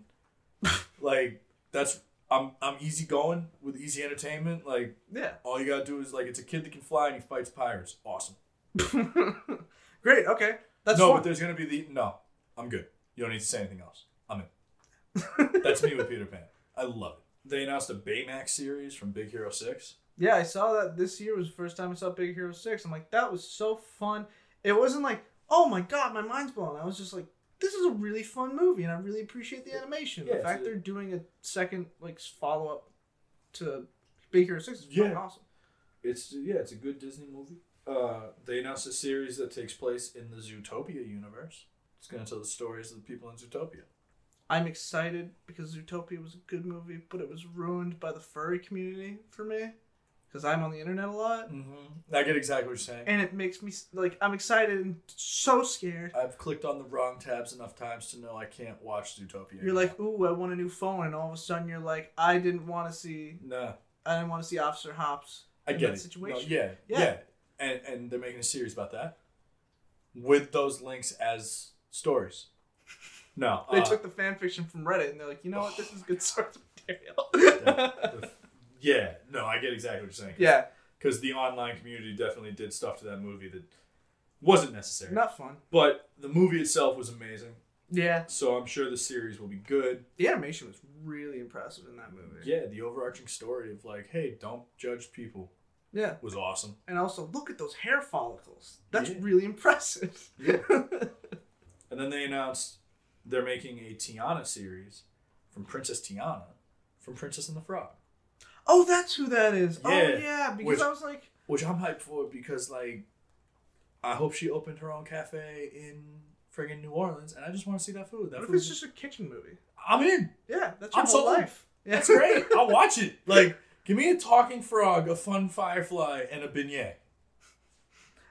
like that's I'm I'm easy going with easy entertainment. Like Yeah. all you gotta do is like it's a kid that can fly and he fights pirates. Awesome. Great. Okay. That's no, fun. but there's gonna be the no. I'm good. You don't need to say anything else. I'm in. That's me with Peter Pan. I love it. They announced a Baymax series from Big Hero Six. Yeah, I saw that this year was the first time I saw Big Hero 6. I'm like, that was so fun. It wasn't like, oh my god, my mind's blown. I was just like, this is a really fun movie, and I really appreciate the animation. Yeah, the fact a- they're doing a second like follow up to Big Hero 6 is fucking awesome. It's yeah, it's a good Disney movie. Uh, they announced a series that takes place in the Zootopia universe. It's gonna tell the stories of the people in Zootopia. I'm excited because Zootopia was a good movie, but it was ruined by the furry community for me. Because I'm on the internet a lot. Mm-hmm. I get exactly what you're saying. And it makes me, like, I'm excited and so scared. I've clicked on the wrong tabs enough times to know I can't watch Zootopia. You're like, ooh, I want a new phone. And all of a sudden you're like, I didn't want to see, nah, I didn't want to see Officer Hops. I in get that it. situation. No, yeah, Yeah. yeah, and and they're making a series about that with those links as stories. No, They uh, took the fan fiction from Reddit and they're like, you know what? This is good source material. the- yeah, no, I get exactly what you're saying. yeah, because the online community definitely did stuff to that movie that wasn't necessary. not fun. But the movie itself was amazing, Yeah, so I'm sure the series will be good. the animation was really impressive in that movie. Yeah, the overarching story of like, hey, don't judge people Yeah. was awesome. And also, look at those hair follicles. That's Yeah. really impressive. Yeah. And then they announced they're making a Tiana series from Princess Tiana from Princess and the Frog, oh, that's who that is. oh, Yeah. yeah. Because Which- I was like, which I'm hyped for because like, I hope she opened her own cafe in friggin' New Orleans, and I just want to see that food. That what if food it's just a kitchen movie? I'm in. Yeah, that's your I'm whole sold. life. Yeah. That's great. I'll watch it. Like, give me a talking frog, a fun firefly, and a beignet.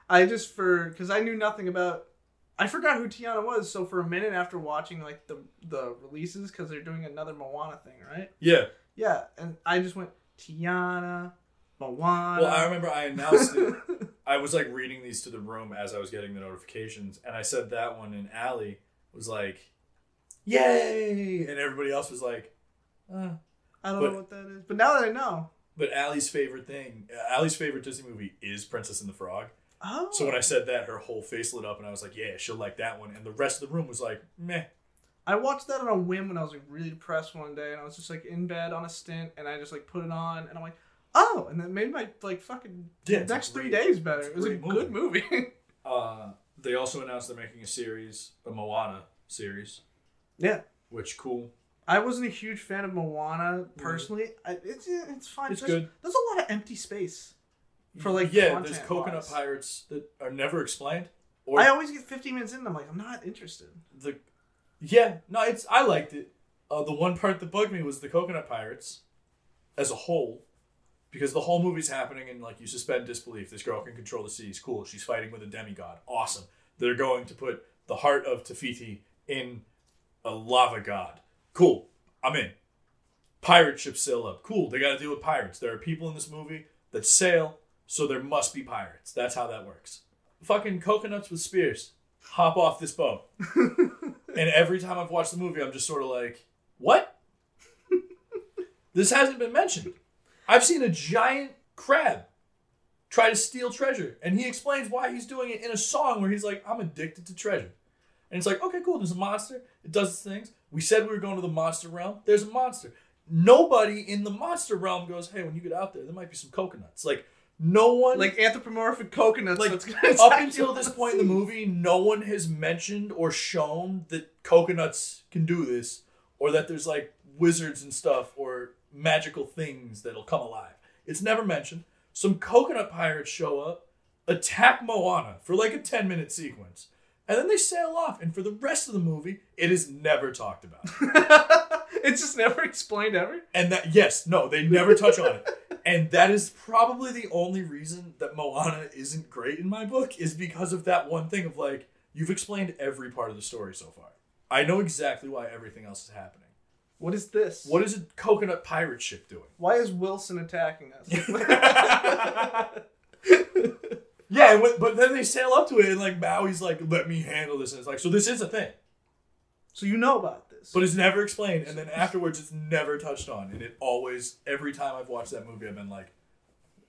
I just for because I knew nothing about. I forgot who Tiana was, so for a minute after watching like the the releases, because they're doing another Moana thing, right? Yeah. Yeah, and I just went Tiana, Moana. Well, I remember I announced it. I was like reading these to the room as I was getting the notifications, and I said that one, and Allie was like, "Yay!" and everybody else was like, uh. I don't but- know what that is, but now that I know, But Allie's favorite thing, uh, Allie's favorite Disney movie is Princess and the Frog. oh, So when I said that, her whole face lit up, and I was like, "Yeah, she'll like that one." And the rest of the room was like, "Meh." I watched that on a whim when I was like really depressed one day, and I was just like in bed on a stint, and I just like put it on, and I'm like, oh, and that made my like fucking Yeah, next three great- days better. It was a great good movie. Uh, they also announced they're making a series, a Moana series, yeah. which cool. I wasn't a huge fan of Moana personally. I, it's it's fine. It's There's- good. There's a lot of empty space for like yeah, there's coconut wise. pirates that are never explained, or I always get 15 minutes in, and I'm like, I'm not interested. the Yeah, no, it's I liked it. Uh, the one part that bugged me was the coconut pirates, as a whole, because the whole movie's happening and like you suspend disbelief. This girl can control the seas. Cool. She's fighting with a demigod. Awesome. They're going to put the heart of Te Fiti in a lava god. Cool. I'm in. Pirate ship sail up. Cool. They got to deal with pirates. There are people in this movie that sail, so there must be pirates. That's how that works. Fucking coconuts with spears. Hop off this boat. and every time I've watched the movie, I'm just sort of like, what? this hasn't been mentioned. I've seen a giant crab try to steal treasure, and he explains why he's doing it in a song where he's like, I'm addicted to treasure. And it's like, okay, cool, there's a monster, it does its things. We said we were going to the monster realm, there's a monster. Nobody in the monster realm goes, hey, when you get out there, there might be some coconuts. Like, no one Like anthropomorphic coconuts. like up until this point in the movie, no one has mentioned or shown that coconuts can do this, or that there's like wizards and stuff or magical things that'll come alive. It's never mentioned. Some coconut pirates show up, attack Moana for like a 10 minute sequence, and then they sail off. And for the rest of the movie, it is never talked about. it's just never explained ever. And that, yes, no, they never touch on it. And that is probably the only reason that Moana isn't great in my book, is because of that one thing of like, you've explained every part of the story so far. I know exactly why everything else is happening. What is this? What is a coconut pirate ship doing? Why is Wilson attacking us? Yeah, but then they sail up to it and like Maui's like, let me handle this. And it's like, so this is a thing. so you know about this. But it's never explained. And then afterwards, it's never touched on. And it always, every time I've watched that movie, I've been like,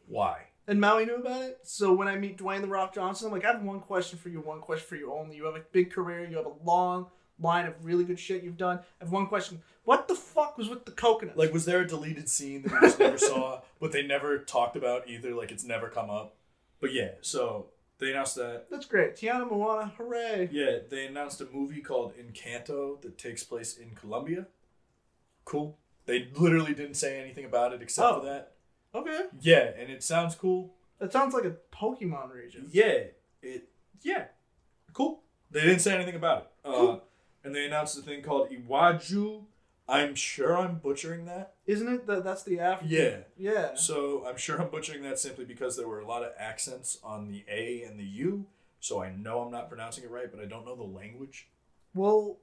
why? and Maui knew about it. So when I meet Dwayne the Rock Johnson, I'm like, I have one question for you, one question for you only. You have a big career, you have a long line of really good shit you've done. I have one question. What the fuck was with the coconut? Like, was there a deleted scene that we just never saw, but they never talked about either? Like, it's never come up. But yeah, so they announced that. That's great. Tiana Moana, hooray. Yeah, they announced a movie called Encanto that takes place in Colombia. Cool. They literally didn't say anything about it except Oh. for that. Okay. Yeah, and it sounds cool. That sounds like a Pokemon region. Yeah, it. Yeah, cool. They didn't say anything about it. Uh, Cool. and they announced a thing called Iwaju. I'm sure I'm butchering that. Isn't it that that's the African? Yeah. Yeah. So I'm sure I'm butchering that simply because there were a lot of accents on the A and the U. So I know I'm not pronouncing it right, but I don't know the language. We'll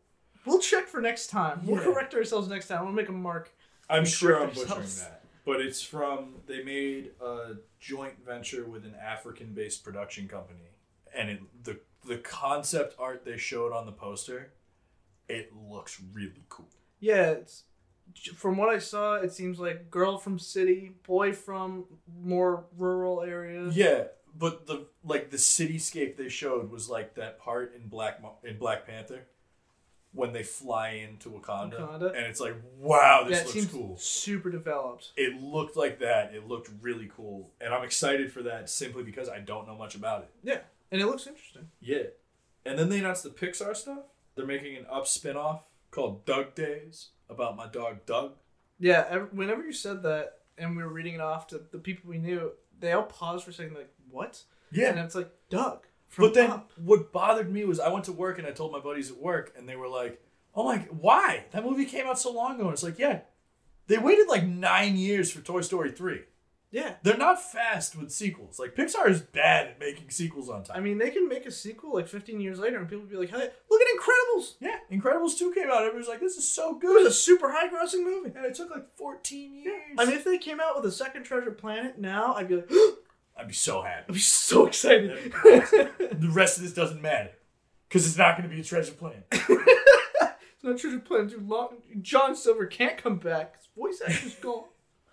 we'll check for next time. We'll correct ourselves next time. We'll make a mark. I'm sure I'm correct butchering that. But it's from they made a joint venture with an African-based production company, and it the the concept art they showed on the poster, it looks really cool. Yeah, it's from what I saw, it seems like girl from city, boy from more rural areas. Yeah, but the like the cityscape they showed was like that part in Black Mo- in Black Panther when they fly into Wakanda, Wakanda. and it's like wow, this yeah, looks seems cool. super developed. It looked like that. It looked really cool, and I'm excited for that simply because I don't know much about it. Yeah, and it looks interesting. Yeah. And then they announced the Pixar stuff. They're making an up spin-off called Dug Days about my dog Dug. Yeah, ev- whenever you said that, and we were reading it off to the people we knew, they all paused for a second, like, "What?" Yeah. And it's like Dug. From But then Up. what bothered me was I went to work and I told my buddies at work and they were like, "Oh my, why? That movie came out so long ago." And it's like, "Yeah. They waited like 9 years for Toy Story 3. Yeah, They're not fast with sequels. Like Pixar is bad at making sequels on time." I mean, they can make a sequel like 15 years later, and people be like, "Hey, look at Incredibles! yeah, Incredibles 2 came out. Everybody's like, "This is so good." It was a super high-grossing movie." And it took like 14 years. I mean, if they came out with a second Treasure Planet now, I'd be like, I'd be so happy. I'd be so excited. the rest of this doesn't matter because it's not going to be a treasure Planet. it's not Treasure Planet too long. John Silver can't come back. His voice actor's gone.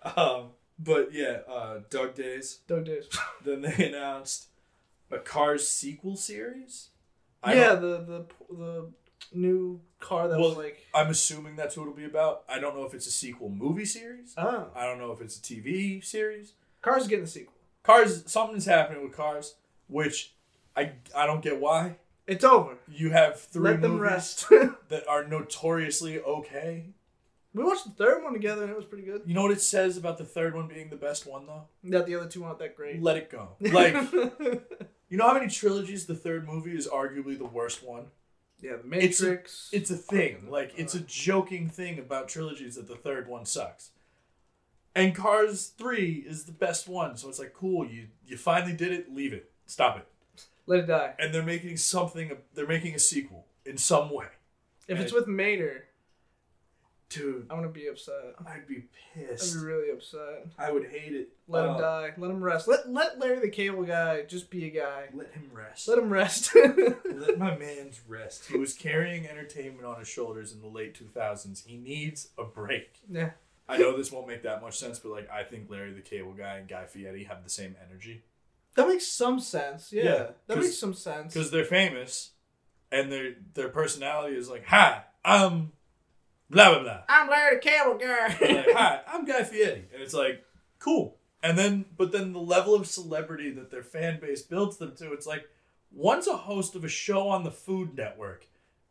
Um, but yeah, uh, Dug Days. Dug Days. Then they announced a Cars sequel series. I yeah, don't- the the the new car that Well, was like, I'm assuming that's what it'll be about. I don't know if it's a sequel movie series. oh, I don't know if it's a TV series. Cars is getting a sequel. Cars, something's happening with Cars, which I I don't get why. It's over. You have three Let them rest. that are notoriously okay. We watched the third one together, and it was pretty good. You know what it says about the third one being the best one though? That the other two aren't that great. Let it go. Like You know how many trilogies the third movie is arguably the worst one? Yeah, the It's a- Matrix. It's a thing. Like it's a joking thing about trilogies that the third one sucks. And Cars 3 is the best one. So it's like cool, you you finally did it, leave it. Stop it. Let it die. And they're making something they're making a sequel in some way. If it's Right. with Mater, Dude, I'm gonna be upset. I'd be pissed. I'd be really upset. I would hate it. Let him Uh, die. Let him rest. Let let Larry the Cable Guy just be a guy. Let him rest. Let him rest. Let my man's rest. He was carrying entertainment on his shoulders in the late 2000s. He needs a break. yeah. I know this won't make that much sense, but like I think Larry the Cable Guy and Guy Fieri have the same energy That makes some sense. Yeah. Yeah, that makes some sense. because they're famous, and their their personality is like, "Hi, I'm blah blah blah." I'm Larry the Cable Guy. like, "Hi, I'm Guy Fieri," and it's like, cool. And then, but then the level of celebrity that their fan base builds them to, it's like, one's a host of a show on the Food Network,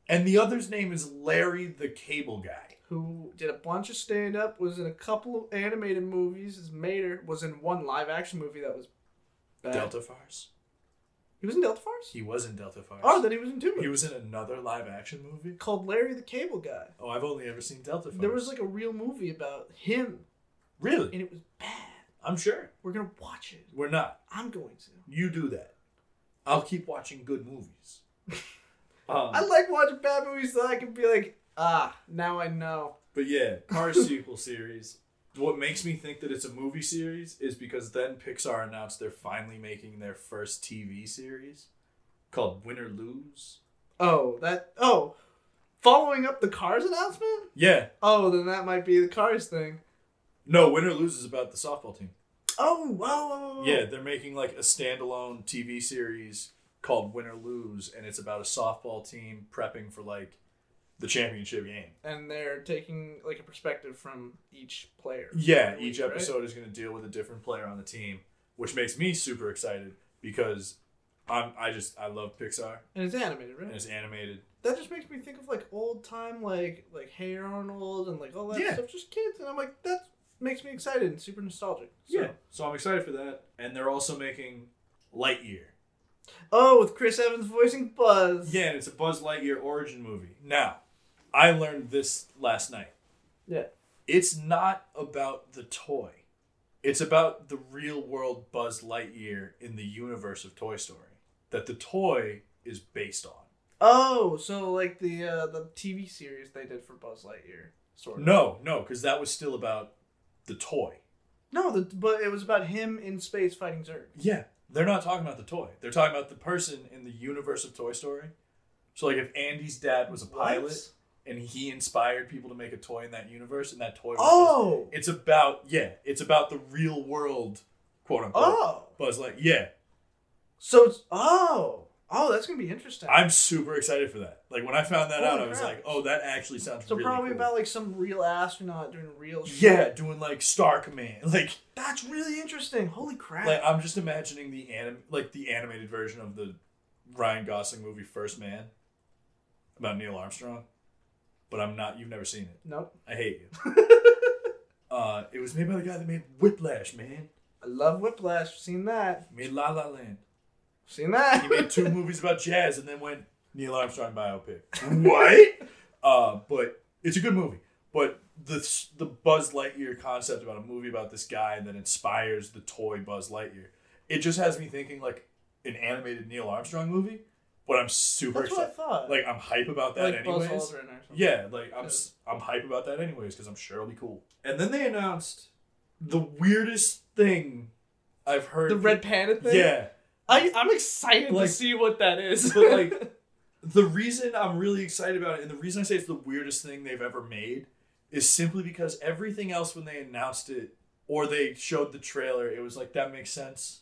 and the other's name is Larry the Cable Guy. Who did a bunch of stand up, was in a couple of animated movies, as Mater, was in one live action movie that was bad. Delta Farce. He was in Delta Force? He was in Delta Force. Oh, then he was in two movies. he was in another live action movie. Called Larry the Cable Guy. Oh, I've only ever seen Delta Force. There was like a real movie about him, really. and it was bad. I'm sure. We're gonna watch it. We're not. I'm going to. You do that. I'll keep watching good movies. um, I like watching bad movies so I can be like, ah, now I know. but yeah, Cars sequel series. What makes me think that it's a movie series is because then Pixar announced they're finally making their first TV series called Win or Lose. Oh, that. Oh, following up the Cars announcement. Yeah. Oh, then that might be the Cars thing. No, Win or Lose is about the softball team. Oh, wow. Yeah, they're making like a standalone TV series called Win or Lose, and it's about a softball team prepping for like the championship game. And they're taking like a perspective from each player. Yeah, each week, right? episode is going to deal with a different player on the team, which makes me super excited because I'm I just I love Pixar And it's animated, right? and it's animated. that just makes me think of like old time, like like Hey Arnold and like all that Yeah. stuff. Just kids, and I'm like, that makes me excited and super nostalgic. So. Yeah, so I'm excited for that, and they're also making Lightyear. Oh, with Chris Evans voicing Buzz. Yeah, and it's a Buzz Lightyear origin movie. Now, I learned this last night. Yeah. It's not about the toy. It's about the real world Buzz Lightyear in the universe of Toy Story that the toy is based on. Oh, so like the uh, the TV series they did for Buzz Lightyear, sort of. No, no, because that was still about the toy. No, the, but it was about him in space fighting Zurg. Yeah, they're not talking about the toy. They're talking about the person in the universe of Toy Story. So, like, if Andy's dad was a pilot? And he inspired people to make a toy in that universe, and that toy was Oh. It's about yeah, it's about the real world, quote unquote. Oh. Buzz Light. Yeah, So it's oh oh that's gonna be interesting. I'm super excited for that. Like when I found that out, Holy I was like, oh, that actually sounds so really probably cool. about like some real astronaut doing real shit. yeah, doing like Star Command. Like That's really interesting. Holy crap. like I'm just imagining the anim like the animated version of the Ryan Gosling movie First Man about Neil Armstrong. But I'm not. You've never seen it. nope. I hate you. uh, it was made by the guy that made Whiplash, man. I love Whiplash. Seen that. Made La La Land. Seen that. He made two movies about jazz and then went Neil Armstrong biopic. What? uh, but it's a good movie. But the the Buzz Lightyear concept about a movie about this guy that inspires the toy Buzz Lightyear, it just has me thinking like an animated Neil Armstrong movie. But I'm super That's what I thought. Like I'm hype about that like Buzz anyways. Aldrin or something. Yeah, like I'm s- I'm hype about that anyways because I'm sure it'll be cool. And then they announced the weirdest thing I've heard. The red panda thing. Yeah, I I'm excited Like- to see what that is. but like the reason I'm really excited about it, and the reason I say it's the weirdest thing they've ever made, is simply because everything else when they announced it or they showed the trailer, it was like that makes sense.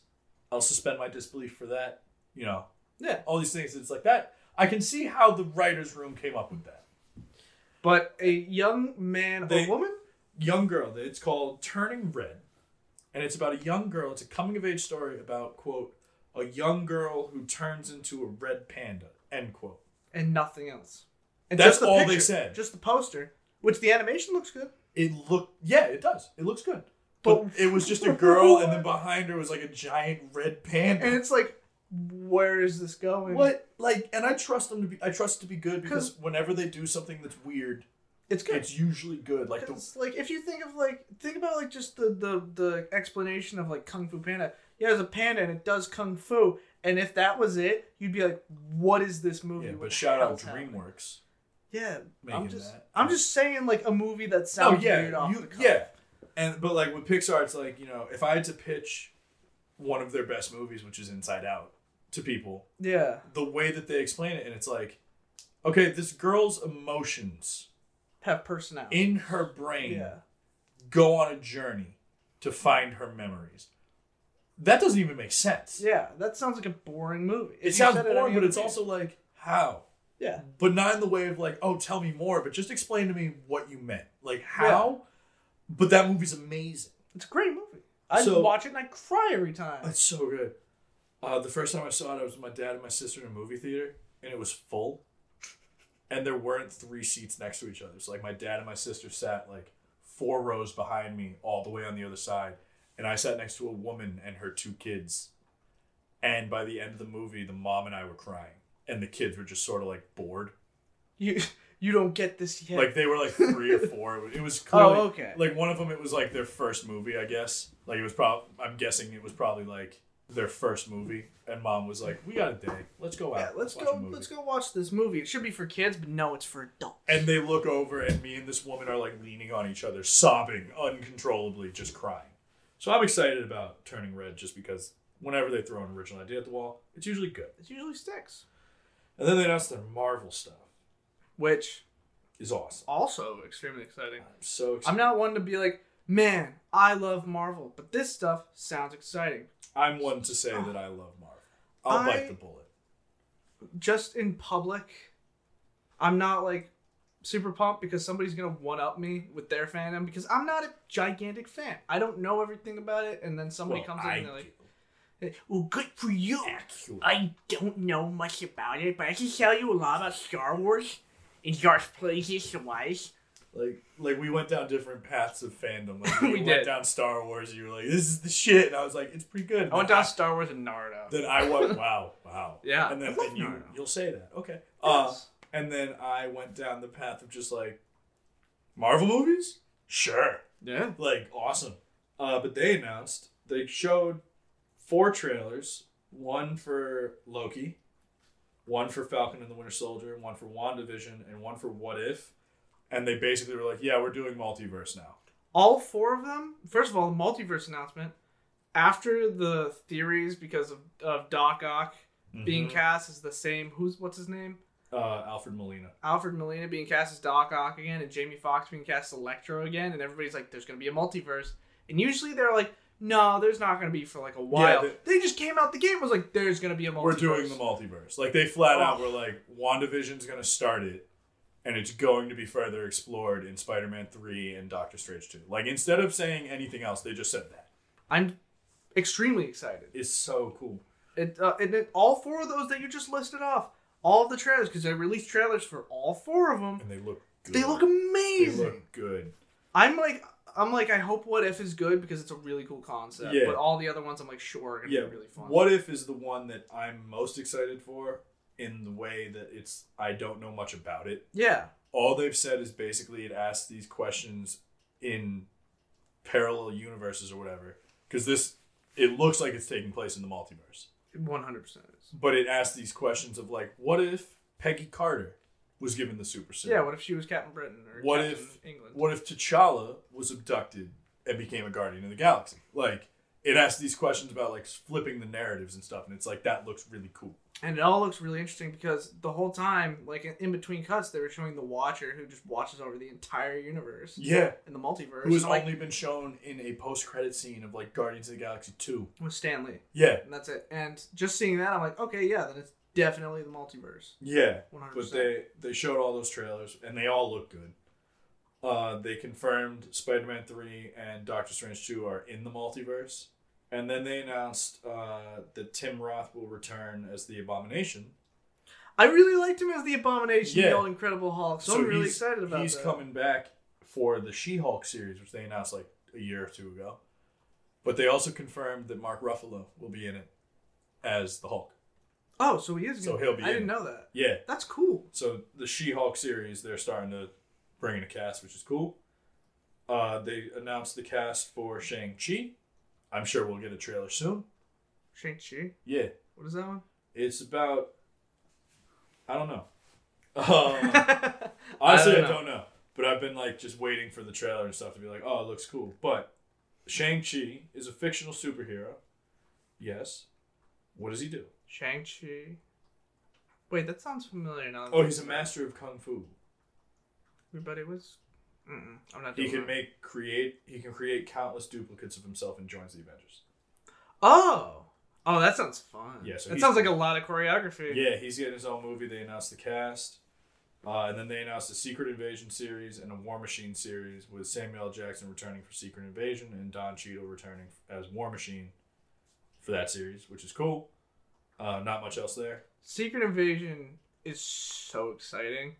I'll suspend my disbelief for that. You know, yeah. all these things. It's like that. I can see how the writers' room came up with that. But a young man They- or woman. young girl. It's called Turning Red, and it's about a young girl. It's a coming of age story about quote a young girl who turns into a red panda. End quote. and nothing else. And That's just the all they said. Just the poster, which the animation looks good. It looked yeah, it does. It looks good. But it was just a girl, and then behind her was like a giant red panda. And it's like, where is this going? What like, and I trust them to be. I trust it to be good because whenever they do something that's weird, It's good. it's usually good. Like the like if you think of like think about like just the the the explanation of like Kung Fu Panda. Yeah, there's a panda and it does kung fu, and if that was it, you'd be like, "What is this movie?" yeah, but shout out hell's happening?" DreamWorks. Yeah, making I'm just that. I'm just saying like a movie that Oh sounds yeah, weird off you, the cuff. yeah, and but like with Pixar, it's like you know, if I had to pitch one of their best movies, which is Inside Out, to people, yeah, the way that they explain it, and it's like, okay, this girl's emotions have personality. in her brain yeah, go on a journey to find her memories. That doesn't even make sense. yeah, that sounds like a boring movie. If It sounds boring, but it's also like how. yeah. but not in the way of like, oh, tell me more, but just explain to me what you meant. Like how? But that movie's amazing. It's a great movie. I So- watch it and I cry every time. It's so good. Uh, the first time I saw it, I was with my dad and my sister in a movie theater, and it was full. And there weren't three seats next to each other. So like my dad and my sister sat like four rows behind me, all the way on the other side, and I sat next to a woman and her two kids. And by the end of the movie, the mom and I were crying, and the kids were just sort of like bored. You you don't get this yet. Like they were like three or four. It was clearly oh, okay. like one of them. It was like their first movie, I guess. Like it was probably. I'm guessing it was probably like their first movie, and mom was like, "We got a day. Let's go out. yeah, let's go. a movie." Let's go watch this movie. It should be for kids, but no, it's for adults. And they look over, and me and this woman are like leaning on each other, sobbing uncontrollably, just crying. So I'm excited about Turning Red, just because whenever they throw an original idea at the wall, it's usually good. it usually sticks. And then they announced their Marvel stuff. Which Is awesome. also extremely exciting. I'm so excited. I'm not one to be like, man, I love Marvel, but this stuff sounds exciting. I'm one to say ah. that I love Marvel. I'll I- bite the bullet. Just in public, I'm not like super pumped because somebody's gonna one up me with their fandom because I'm not a gigantic fan. I don't know everything about it, and then somebody Well, comes in I and they're like, "Well, good for you." Actually. I don't know much about it, but I can tell you a lot about Star Wars and Darth Plagueis wise. Like, like we went down different paths of fandom. Like, We we, went did. down Star Wars. You were like, "This is the shit," and I was like, "It's pretty good." And I went then down Star Wars and Naruto. Then I went, "Wow, wow." Yeah, And then I love and you, Naruto. you'll say that, okay? Uh, and then I went down the path of just like Marvel movies. Sure, yeah. like awesome. Uh, but they announced they showed four trailers. One for Loki, one for Falcon and the Winter Soldier, one for WandaVision, and one for What If. And they basically were like, "Yeah, we're doing multiverse now." All four of them. First of all, the multiverse announcement. After the theories, because of, of Doc Ock being Mhm. cast as the same. Who's what's his name? uh, Alfred Molina. Alfred Molina being cast as Doc Ock again, and Jamie Foxx being cast as Electro again, and everybody's like, "There's gonna be a multiverse," and usually they're like, "No, there's not gonna be for like a while." they- they just came out the game was like, "There's gonna be a multiverse." We're doing the multiverse. Like they flat out Oh. were like, WandaVision's gonna start it, and it's going to be further explored in Spider-Man Three and Doctor Strange Two. Like instead of saying anything else, they just said that. I'm extremely excited. It's so cool. It, uh, and it, all four of those that you just listed off, all of the trailers, because they released trailers for all four of them. And they look good. They look They amazing. look good. I'm like, I'm like, I hope What If is good because it's a really cool concept. Yeah. But all the other ones, I'm like, sure, are gonna Yeah. be really fun. What if is the one that I'm most excited for in the way that it's I don't know much about it. Yeah. All they've said is basically it asks these questions in parallel universes or whatever. Because this it looks like it's taking place in the multiverse. 100 percent is. but it asks these questions of like, what if Peggy Carter was given the super suit? Yeah. What if she was Captain Britain or What Captain if- England? What if T'Challa was abducted and became a guardian of the galaxy? Like, it asks these questions about like flipping the narratives and stuff, and it's like that looks really cool. And it all looks really interesting because the whole time, like in- between cuts, they were showing the Watcher who just watches over the entire universe Yeah, in the multiverse. who has like, only been shown in a post-credit scene of like Guardians of the Galaxy two. with Stan Lee, Yeah, and that's it. And just seeing that, I'm like, okay, yeah, then it's definitely the multiverse. yeah. 100. But they they showed all those trailers and they all look good. Uh, they confirmed Spider-Man three and Doctor Strange two are in the multiverse, and then they announced uh, that Tim Roth will return as the Abomination. I really liked him as the Abomination, Yeah. the old Incredible Hulk. So, I'm really excited about it. He's that. coming back for the She-Hulk series, which they announced like a year or two ago. But they also confirmed that Mark Ruffalo will be in it as the Hulk. Oh, so he is. So Gonna, he'll be I in. didn't know that. Yeah. That's cool. So the She-Hulk series, they're starting to bring in a cast, which is cool. Uh, they announced the cast for Shang Chi. I'm sure we'll get a trailer soon. Shang Chi. Yeah, What is that one? it's about. I don't know. Um, honestly, I don't don't, know. know. But I've been like just waiting for the trailer and stuff to be like, oh, it looks cool. But Shang Chi is a fictional superhero. Yes. What does he do? Shang Chi. Wait, that sounds familiar now. Oh, he's a thinking about it. master of kung fu. Everybody was. Mm-mm, I'm not. He doing can that. make create. He can create countless duplicates of himself and joins the Avengers. Oh. Oh, that sounds fun. Yeah, so that sounds like a lot of choreography. Yeah, he's getting his own movie. They announced the cast, uh, and then they announced a Secret Invasion series and a War Machine series with Samuel L. Jackson returning for Secret Invasion and Don Cheadle returning as War Machine for that series, which is cool. Uh, not much else there. Secret Invasion is so exciting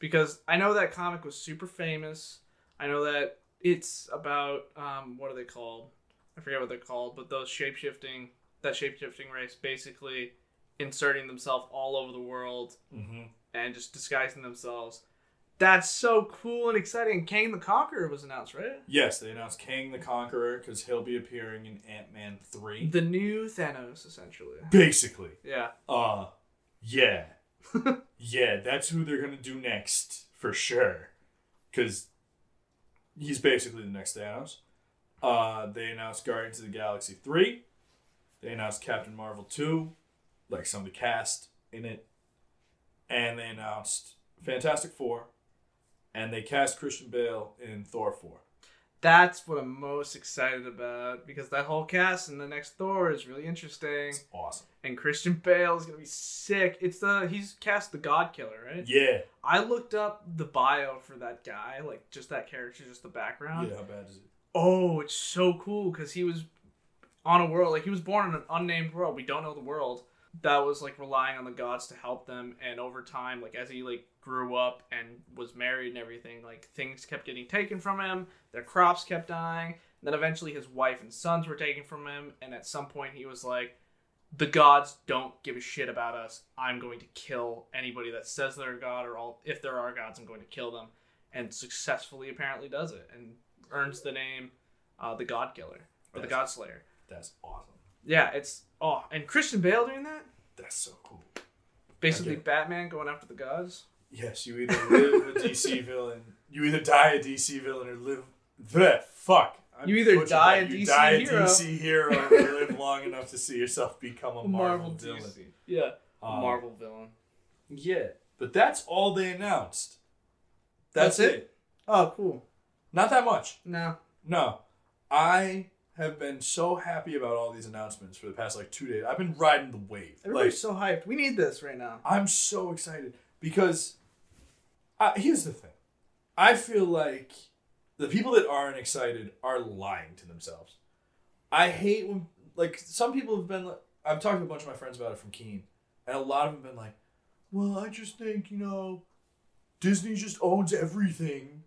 because I know that comic was super famous. I know that it's about um, what are they called? I forget what they're called, but those shapeshifting that shapeshifting race basically inserting themselves all over the world Mm-hmm. and just disguising themselves. That's so cool and exciting. Kang the Conqueror was announced, right? Yes, they announced Kang the Conqueror because he'll be appearing in Ant Man three. The new Thanos, essentially. Basically, Yeah. uh, yeah, yeah, that's who they're gonna do next for sure, because he's basically the next Thanos. Uh, they announced Guardians of the Galaxy three. They announced Captain Marvel two, like some of the cast in it, and they announced Fantastic Four, and they cast Christian Bale in Thor four. That's what I'm most excited about because that whole cast in the next Thor is really interesting. It's awesome. And Christian Bale is gonna be sick. It's the he's cast the God Killer, right? Yeah. I looked up the bio for that guy, like just that character, just the background. Yeah. How bad is it? Oh, it's so cool because he was on a world like he was born in an unnamed world. We don't know the world that was like relying on the gods to help them. And over time, like as he like grew up and was married and everything, like things kept getting taken from him. Their crops kept dying. And then eventually, his wife and sons were taken from him. And at some point, he was like, "The gods don't give a shit about us. I'm going to kill anybody that says they're a god, or all if there are gods, I'm going to kill them." And successfully, apparently, does it and earns the name uh, the God Killer or the God Slayer. That's awesome. Yeah, it's oh, and Christian Bale doing that. That's so cool. Basically, Batman going after the gods. Yes, you either live a DC villain, you either die a DC villain or live the fuck. I'm You either butchered die that. a you DC die a DC hero or live long enough to see yourself become a Marvel, villain. DC. Yeah, Um, Marvel villain. Yeah, but that's all they announced. That's That's, it? it. Oh, cool. Not that much. No, No, I have been so happy about all these announcements for the past like two days. I've been riding the wave. everybody's Like, so hyped. We need this right now. I'm so excited because uh, here's the thing. I feel like the people that aren't excited are lying to themselves. I hate when like some people have been. like- I've talked to a bunch of my friends about it from Keene, and a lot of them have been like, "Well, I just think you know, Disney just owns everything."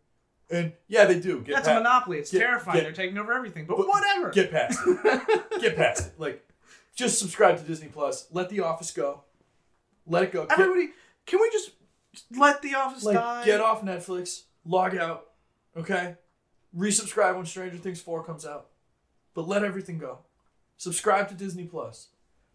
And yeah, they do. Get That's a monopoly. It's get- terrifying. get- They're taking over everything. But, but whatever. Get past it. Get past it. Like, just subscribe to Disney Plus. Let The Office go. Let it go. Get- Everybody, can we just let The Office like die? get off Netflix, log out, okay? Resubscribe when Stranger Things 4 comes out. But let everything go. Subscribe to Disney Plus.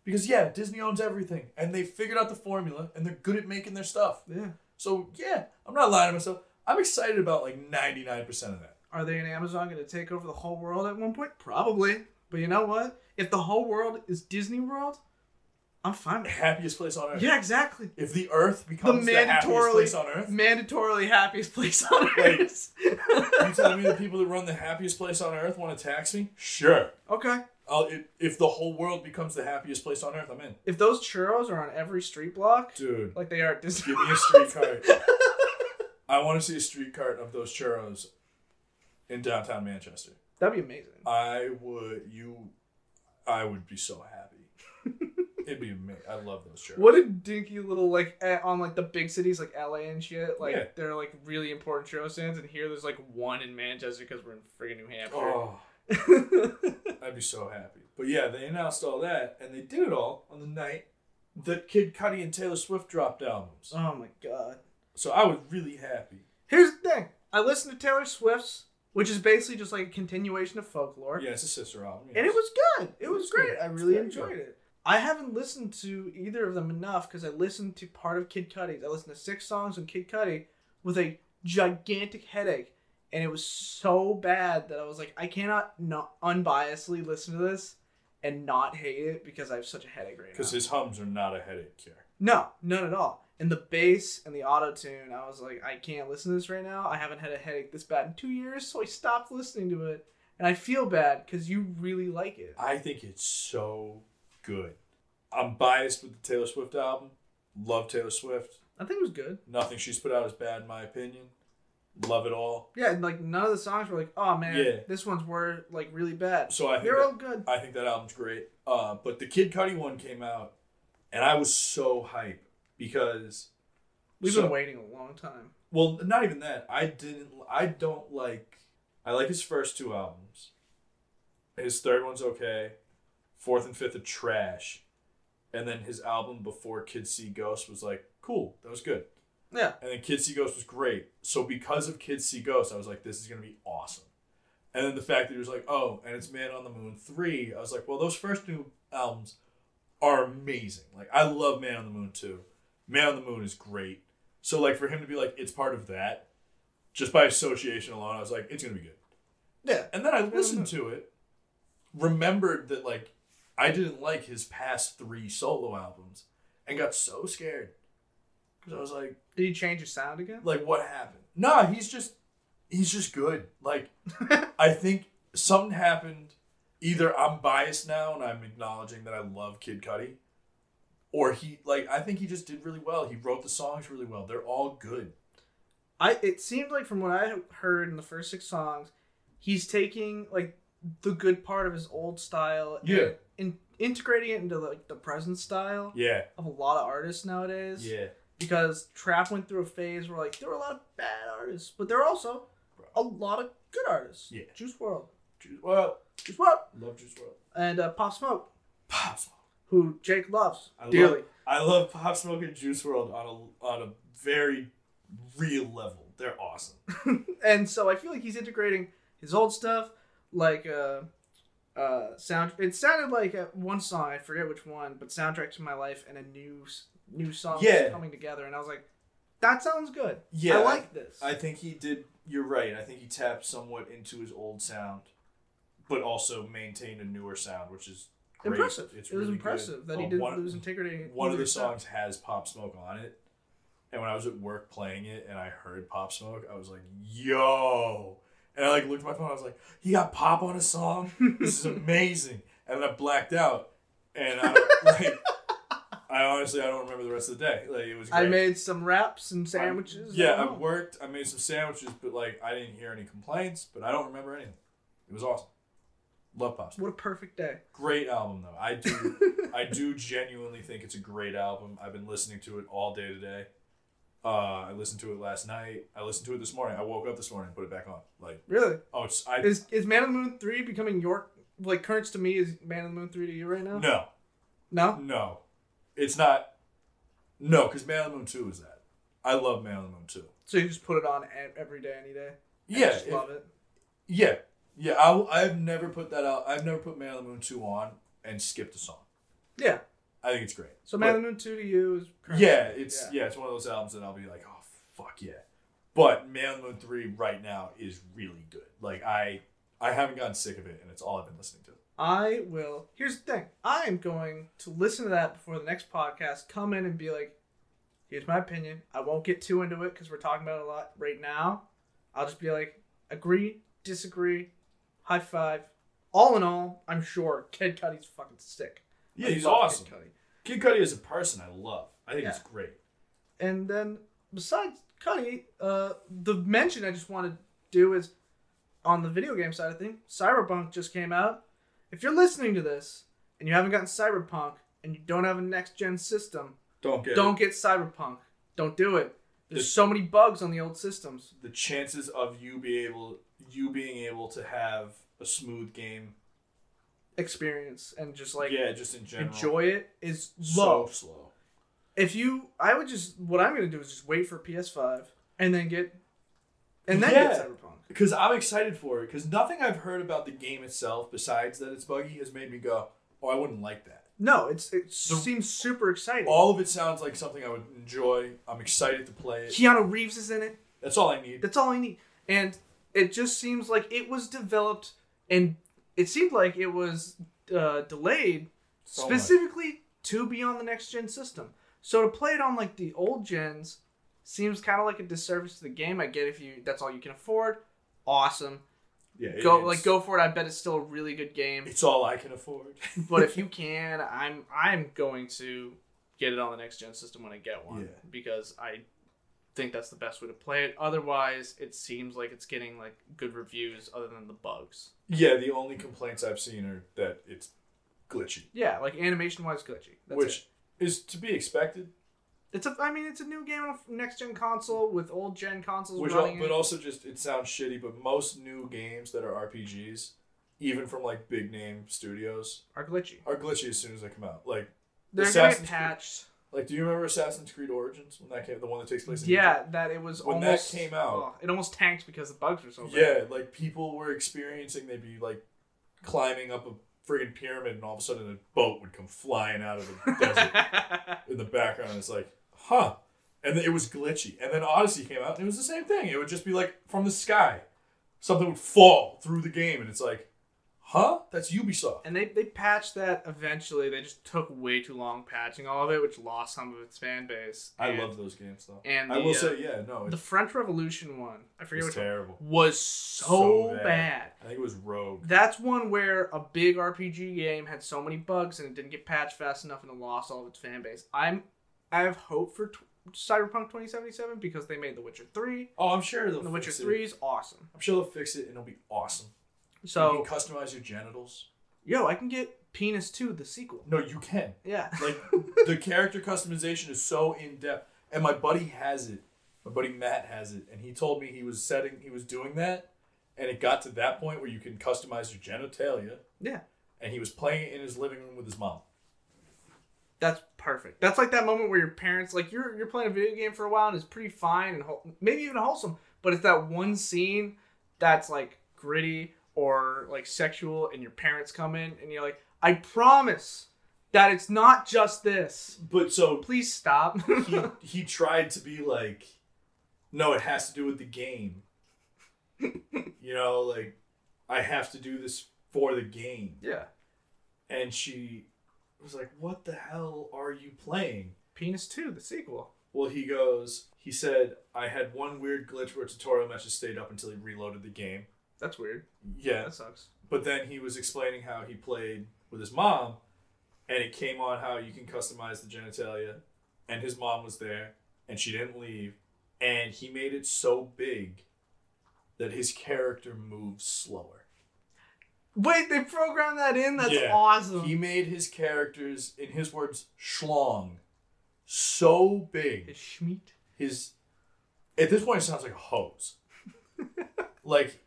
Because yeah, Disney owns everything and they figured out the formula and they're good at making their stuff. Yeah. So yeah, I'm not lying to myself. I'm excited about like 99% of that. Are they and Amazon going to take over the whole world at one point? Probably. But you know what? If the whole world is Disney World, I'm fine with. Happiest place on earth. Yeah, exactly. If the earth The becomes the, happiest place on earth, mandatorily happiest place on Like- earth. you telling me the people that run the happiest place on earth want to tax me? Sure. okay. I'll, if, if the whole world becomes the happiest place on earth, I'm in. If those churros are on every street block, Dude, like they are at Disney, give me a street cart. I want to see a street cart of those churros in downtown Manchester. that'd be amazing. I would you I would be so happy. It'd be amazing. I love those churros. What a dinky little like eh, on like the big cities like LA and shit. Like Yeah. they're like really important churro stands, and here there's like one in Manchester because we're in friggin' New Hampshire. Oh, I'd be so happy. But yeah, they announced all that and they did it all on the night that Kid Cudi and Taylor Swift dropped albums. Oh my god. So I was really happy. Here's the thing. I listened to Taylor Swift's, which is basically just like a continuation of folklore. Yeah, it's a sister album. And it was good. It was It's great. good. I really enjoyed good. it. I haven't listened to either of them enough because I listened to part of Kid Cudi's. I listened to six songs on Kid Cudi with a gigantic headache, and it was so bad that I was like, I cannot not unbiasedly listen to this and not hate it because I have such a headache right now. Because his hums are not a headache cure. No, none at all. And the bass and the auto tune, I was like, I can't listen to this right now. I haven't had a headache this bad in two years, so I stopped listening to it. And I feel bad because you really like it. I think it's so good. I'm biased with the Taylor Swift album. Love Taylor Swift. I think it was good. Nothing she's put out is bad in my opinion. Love it all. Yeah, and like none of the songs were like, oh man, Yeah. this one's were like really bad. So I think They're that- all good. I think that album's great. Uh, but the Kid Cudi one came out, and I was so hype because, We've so- been waiting a long time. well, not even that. I didn't. I don't like. I like his first two albums. His third one's okay. Fourth and fifth are trash, and then his album before Kids See Ghosts was like cool. That was good. Yeah. And then Kids See Ghosts was great. So because of Kids See Ghosts, I was like, this is gonna be awesome. And then the fact that he was like, oh, and it's Man on the Moon three, I was like, well, those first two albums are amazing. Like I love Man on the Moon too. Man on the Moon is great. So like for him to be like, it's part of that, just by association alone, I was like, it's gonna be good. Yeah. And then I listened to it, remembered that like I didn't like his past three solo albums, and got so scared because I was like, Did he change his sound again? like what happened? Nah, he's just he's just good. Like I think something happened. Either I'm biased now and I'm acknowledging that I love Kid Cudi, or he like I think he just did really well. He wrote the songs really well. They're all good. I it seemed like from what I heard in the first six songs, he's taking like the good part of his old style Yeah. and in, integrating it into like the present style Yeah, of a lot of artists nowadays. yeah. Because trap went through a phase where like there were a lot of bad artists, but there were also a lot of good artists. Yeah. Juice WRLD, Juice, World. Juice WRLD, love Juice WRLD. and uh, Pop Smoke, Pop Smoke. who Jake loves I dearly. love I love Pop Smoke and Juice WRLD on a on a very real level. They're awesome. and so I feel like he's integrating his old stuff, like uh, uh, sound. It sounded like uh, one song, I forget which one, but "Soundtrack to My Life" and a new new song Yeah. was coming together, and I was like, "That sounds good. Yeah, I like this." I think he did. You're right. I think he tapped somewhat into his old sound, but also maintained a newer sound, which is great. impressive. It's it was really impressive good. that he Uh, didn't lose integrity. One of the sound. songs has Pop Smoke on it, and when I was at work playing it and I heard Pop Smoke, I was like, "Yo!" And I like looked at my phone. I was like, "He got Pop on his song. This is amazing." And then I blacked out, and I like, I honestly I don't remember the rest of the day. Like it was. Great. I made some wraps and sandwiches. Yeah, at I worked. I made some sandwiches, but like I didn't hear any complaints. But I don't remember anything. It was awesome. Love Pop What a perfect day. Great album though. I do. I do genuinely think it's a great album. I've been listening to it all day today. Uh, I listened to it last night. I listened to it this morning. I woke up this morning and put it back on. Like, really? oh, it's I Is is Man on the Moon three becoming your like currents to me? Is Man on the Moon three to you right now? no, No. no, it's not. No, because Man on the Moon Two is that. I love Man on the Moon Two. So you just put it on every day, any day. Yeah, just if- love it. Yeah, yeah. I I've never put that out. I've never put Man on the Moon two on and skipped a song. Yeah. I think it's great. So Man But- on the Moon two to you is current. yeah, it's Yeah. yeah. it's one of those albums that I'll be like, oh fuck yeah. But Man on the Moon three right now is really good. Like I I haven't gotten sick of it, and it's all I've been listening to. I will. Here's the thing. I am going to listen to that before the next podcast. Come in and be like, here's my opinion. I won't get too into it because we're talking about it a lot right now. I'll just be like, agree, disagree, high five. All in all, I'm sure Kid Cudi's fucking sick. Yeah, I he's awesome. Kid Cudi. Kid Cudi as a person, I love. I think Yeah. it's great. And then besides Cudi, uh, the mention I just want to do is on the video game side of things, Cyberpunk just came out. If you're listening to this and you haven't gotten Cyberpunk and you don't have a next gen system, Don't get don't get Cyberpunk. Don't do it. There's The- so many bugs on the old systems. the chances of you be able you being able to have a smooth game. Experience and just like yeah, just in general. enjoy it is so low. slow. if you, I would just what I'm gonna do is just wait for PS5 and then get, and then Yeah. get Cyberpunk. Because I'm excited for it. Because nothing I've heard about the game itself, besides that it's buggy, has made me go, "Oh, I wouldn't like that." No, it's it seems super exciting. All of it sounds like something I would enjoy. I'm excited to play it. Keanu Reeves is in it. That's all I need. That's all I need. And it just seems like it was developed and it seemed like it was uh, delayed So much. specifically to be on the next gen system. So to play it on like the old gens seems kind of like a disservice to the game. I get if you that's all you can afford. Awesome. Yeah, it- Go like go for it. I bet it's still a really good game. It's all I can afford. But if you can, I'm I'm going to get it on the next gen system when I get one Yeah. because I think that's the best way to play it. Otherwise, it seems like it's getting like good reviews other than the bugs. Yeah, the only complaints I've seen are that it's glitchy, Yeah, like animation wise glitchy. That's which it. is to be expected. it's a I mean it's a new game on a next gen console with old gen consoles Which, al- running but also just it sounds shitty. But most new games that are RPGs, even from like big name studios, are glitchy. are glitchy as soon as they come out. Like, They're Assassin's get Creed- patched. Like do you remember Assassin's Creed Origins when that came? The one that takes place in Yeah, that it was When that came out- oh, it almost tanked because the bugs were so bad. Yeah, like people were experiencing they'd be like climbing up a friggin' pyramid and all of a sudden a boat would come flying out of the desert in the background. It's like, huh. And then it was glitchy. And then Odyssey came out and it was the same thing. It would just be like from the sky. Something would fall through the game and it's like, huh? That's Ubisoft. And they, they patched that eventually. They just took way too long patching all of it, which lost some of its fan base. I And love those games though. and I will uh, say, yeah, no, the French Revolution one. I forget was which one. terrible. Was so, So bad. bad. I think it was Rogue. That's one where a big RPG game had so many bugs and it didn't get patched fast enough and it lost all of its fan base. I'm I have hope for t- Cyberpunk 2077 because they made The Witcher 3. Oh, I'm sure they'll The Witcher it. 3 is awesome. I'm sure they'll fix it and it'll be awesome. So, you can customize your genitals. yo, I can get Penis 2, the sequel. No, you can. Yeah. Like the character customization is so in depth, and my buddy has it. My buddy Matt has it, and he told me he was setting, he was doing that, and it got to that point where you can customize your genitalia, yeah. and he was playing it in his living room with his mom. That's perfect. That's like that moment where your parents, like you're you're playing a video game for a while and it's pretty fine and whole, maybe even wholesome, but it's that one scene that's like gritty or like sexual, and your parents come in and you're like, I promise that it's not just this. But so Please stop. he he tried to be like, no, it has to do with the game. you know, like I have to do this for the game. yeah. And she was like, "What the hell are you playing?" Penis 2, the sequel. Well, he goes, he said, I had one weird glitch where tutorial matches stayed up until he reloaded the game. That's weird. Yeah. That sucks. But then he was explaining how he played with his mom, and it came on how you can customize the genitalia, and his mom was there, and she didn't leave, and he made it so big that his character moves slower. Wait, they programmed that in? That's Yeah. awesome. He made his characters, in his words, schlong, so big. Is Schmeat? his at this point it sounds like a hose. like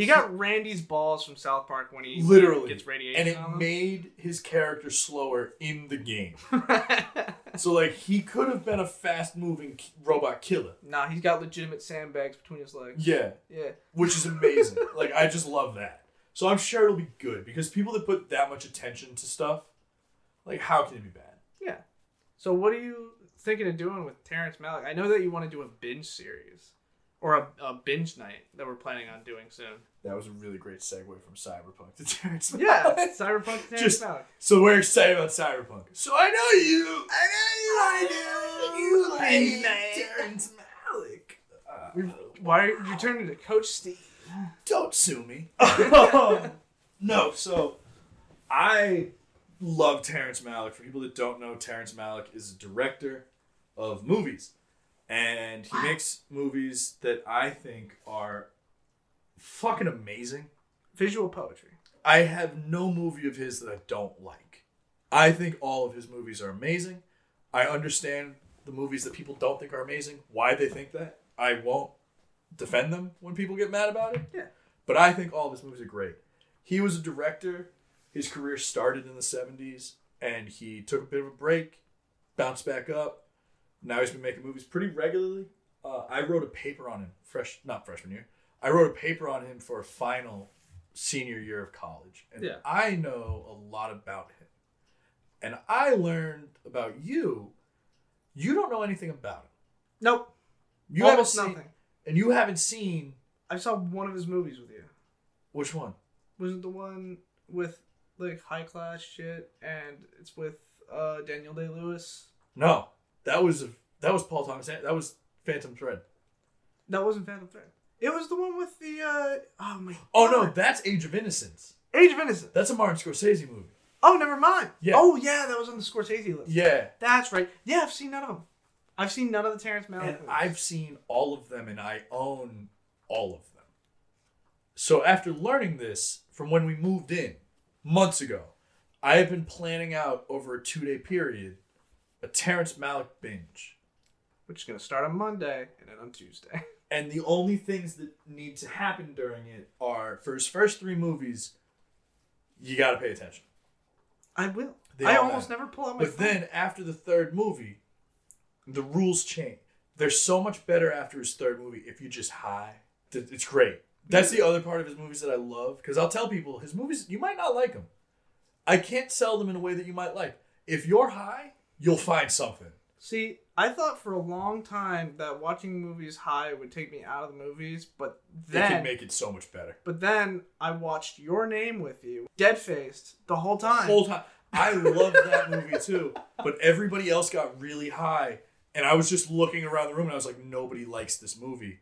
He got Randy's balls from South Park when he literally gets radiation and it made his character slower in the game. So like he could have been a fast moving robot killer. nah, he's got legitimate sandbags between his legs. Yeah, Yeah. which is amazing. like I just love that. So I'm sure it'll be good because people that put that much attention to stuff, like how can it be bad? Yeah. So what are you thinking of doing with Terrence Malick? I know that you want to do a binge series or a, a binge night that we're planning on doing soon. That was a really great segue from Cyberpunk to Terrence. Yeah, Malick. Cyberpunk Terrence Just- Malick. So we're excited about Cyberpunk. So I know you. I know you. I know you Binge like. Terrence Malick. Uh, Why are you turning to Coach Steve? don't sue me. no, so I love Terrence Malick. For people that don't know, Terrence Malick is a director of movies. And he makes movies that I think are fucking amazing. Visual poetry. I have no movie of his that I don't like. I think all of his movies are amazing. I understand the movies that people don't think are amazing, why they think that. I won't defend them when people get mad about it. Yeah. But I think all of his movies are great. He was a director. His career started in the 70s and he took a bit of a break bounced back up. Now he's been making movies pretty regularly. Uh, I wrote a paper on him, fresh not freshman year. I wrote a paper on him for a final senior year of college, and Yeah. I know a lot about him. And I learned about you. You don't know anything about him. Nope. You almost haven't seen, nothing. and you haven't seen I saw one of his movies with you. which one? Was it the one with like high class shit and it's with uh Daniel Day Lewis? No, that was that was Paul Thomas. That was Phantom Thread. That wasn't Phantom Thread. It was the one with the uh oh my Oh no, that's Age of Innocence. Age of Innocence. That's a Martin Scorsese movie. Oh, never mind. Yeah. Oh yeah, that was on the Scorsese list. Yeah, That's right. Yeah, I've seen none of them. I've seen none of the Terrence Malick. and movies. I've seen all of them, and I own all of them. So after learning this from when we moved in months ago, I have been planning out over a two-day period a Terrence Malick binge. which is gonna start on Monday and then on Tuesday. And the only things that need to happen during it are for his first three movies, you got to pay attention. I will. They I almost matter. never pull out my But phone. then after the third movie, the rules change. They're so much better after his third movie if you just high. It's great. That's the other part of his movies that I love because I'll tell people his movies you might not like them. I can't sell them in a way that you might like. If you're high, you'll find something. See, I thought for a long time that watching movies high would take me out of the movies, but They then can make it so much better. but then I watched Your Name with you, dead faced the whole time. whole time. I loved that movie too, but everybody else got really high, and I was just looking around the room, and I was like, nobody likes this movie,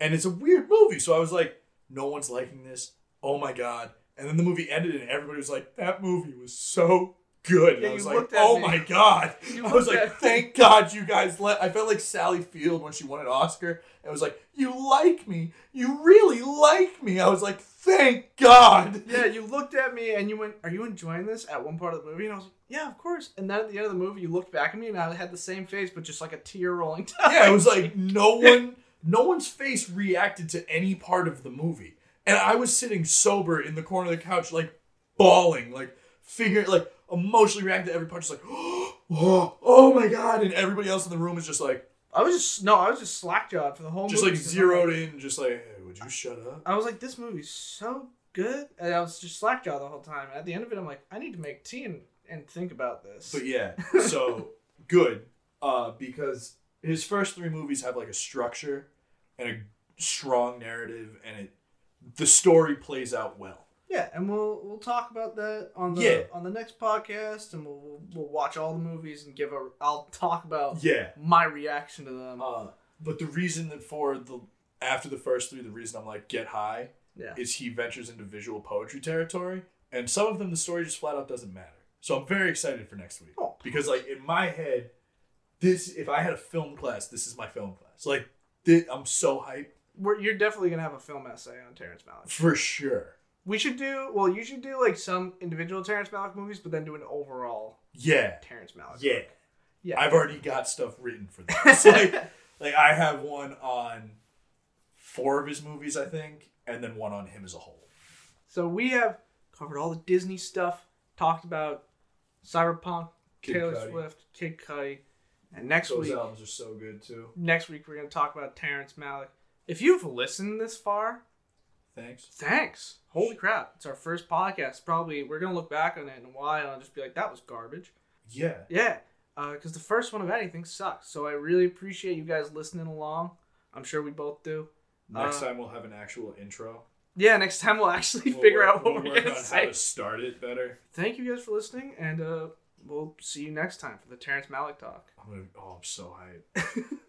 and it's a weird movie. So I was like, no one's liking this. Oh my god! And then the movie ended, and everybody was like, that movie was so good. And Yeah, I was like, oh me. my god! You I was like, thank God you guys let. I felt like Sally Field when she won an Oscar. and was like, you like me, you really like me. I was like, thank God. yeah, you looked at me and you went, "Are you enjoying this?" At one part of the movie, and I was like, "Yeah, of course." And then at the end of the movie, you looked back at me, and I had the same face, but just like a tear rolling down. yeah, it was like no one, no one's face reacted to any part of the movie, and I was sitting sober in the corner of the couch, like bawling, like figuring, like emotionally reacting to every punch. just like, oh, oh my god, and everybody else in the room is just like, I was just no, I was just slackjawed for the whole just movie. like zeroed in, just like, hey, would you shut up? I was like, this movie's so good, and I was just slackjawed the whole time. At the end of it, I'm like, I need to make tea and, and think about this. But yeah, so good, uh, because his first three movies have like a structure and a strong narrative, and it, the story plays out well. Yeah, and we'll we'll talk about that on the Yeah. on the next podcast, and we'll, we'll we'll watch all the movies and give a. I'll talk about Yeah. my reaction to them. Uh, but the reason that for the after the first three, the reason I'm like get high yeah, is he ventures into visual poetry territory, and some of them the story just flat out doesn't matter. So I'm very excited for next week Oh. because like in my head, this if I had a film class, this is my film class. Like I'm so hyped We're, you're definitely gonna have a film essay on Terrence Malick. for sure. We should do well. You should do like some individual Terrence Malick movies, but then do an overall Yeah, Terrence Malick. yeah. yeah. I've already got stuff written for this. like, like I have one on four of his movies, I think, and then one on him as a whole. So we have covered all the Disney stuff, talked about Cyberpunk, Kid Taylor Cudi. Swift, Kid Cudi, and next Those week, Those albums are so good too. next week we're gonna talk about Terrence Malick. If you've listened this far, Thanks. thanks. Holy crap! It's our first podcast. Probably we're gonna look back on it in a while and just be like, that was garbage. Yeah. Yeah, because the first one of anything sucks. So I really appreciate you guys listening along. I'm sure we both do. Next Uh, time we'll have an actual intro. Yeah, next time we'll actually We'll figure work- out what we'll we're gonna say. How to start it better. Thank you guys for listening, and uh, we'll see you next time for the Terrence Malick talk. I'm gonna, oh, I'm so hyped.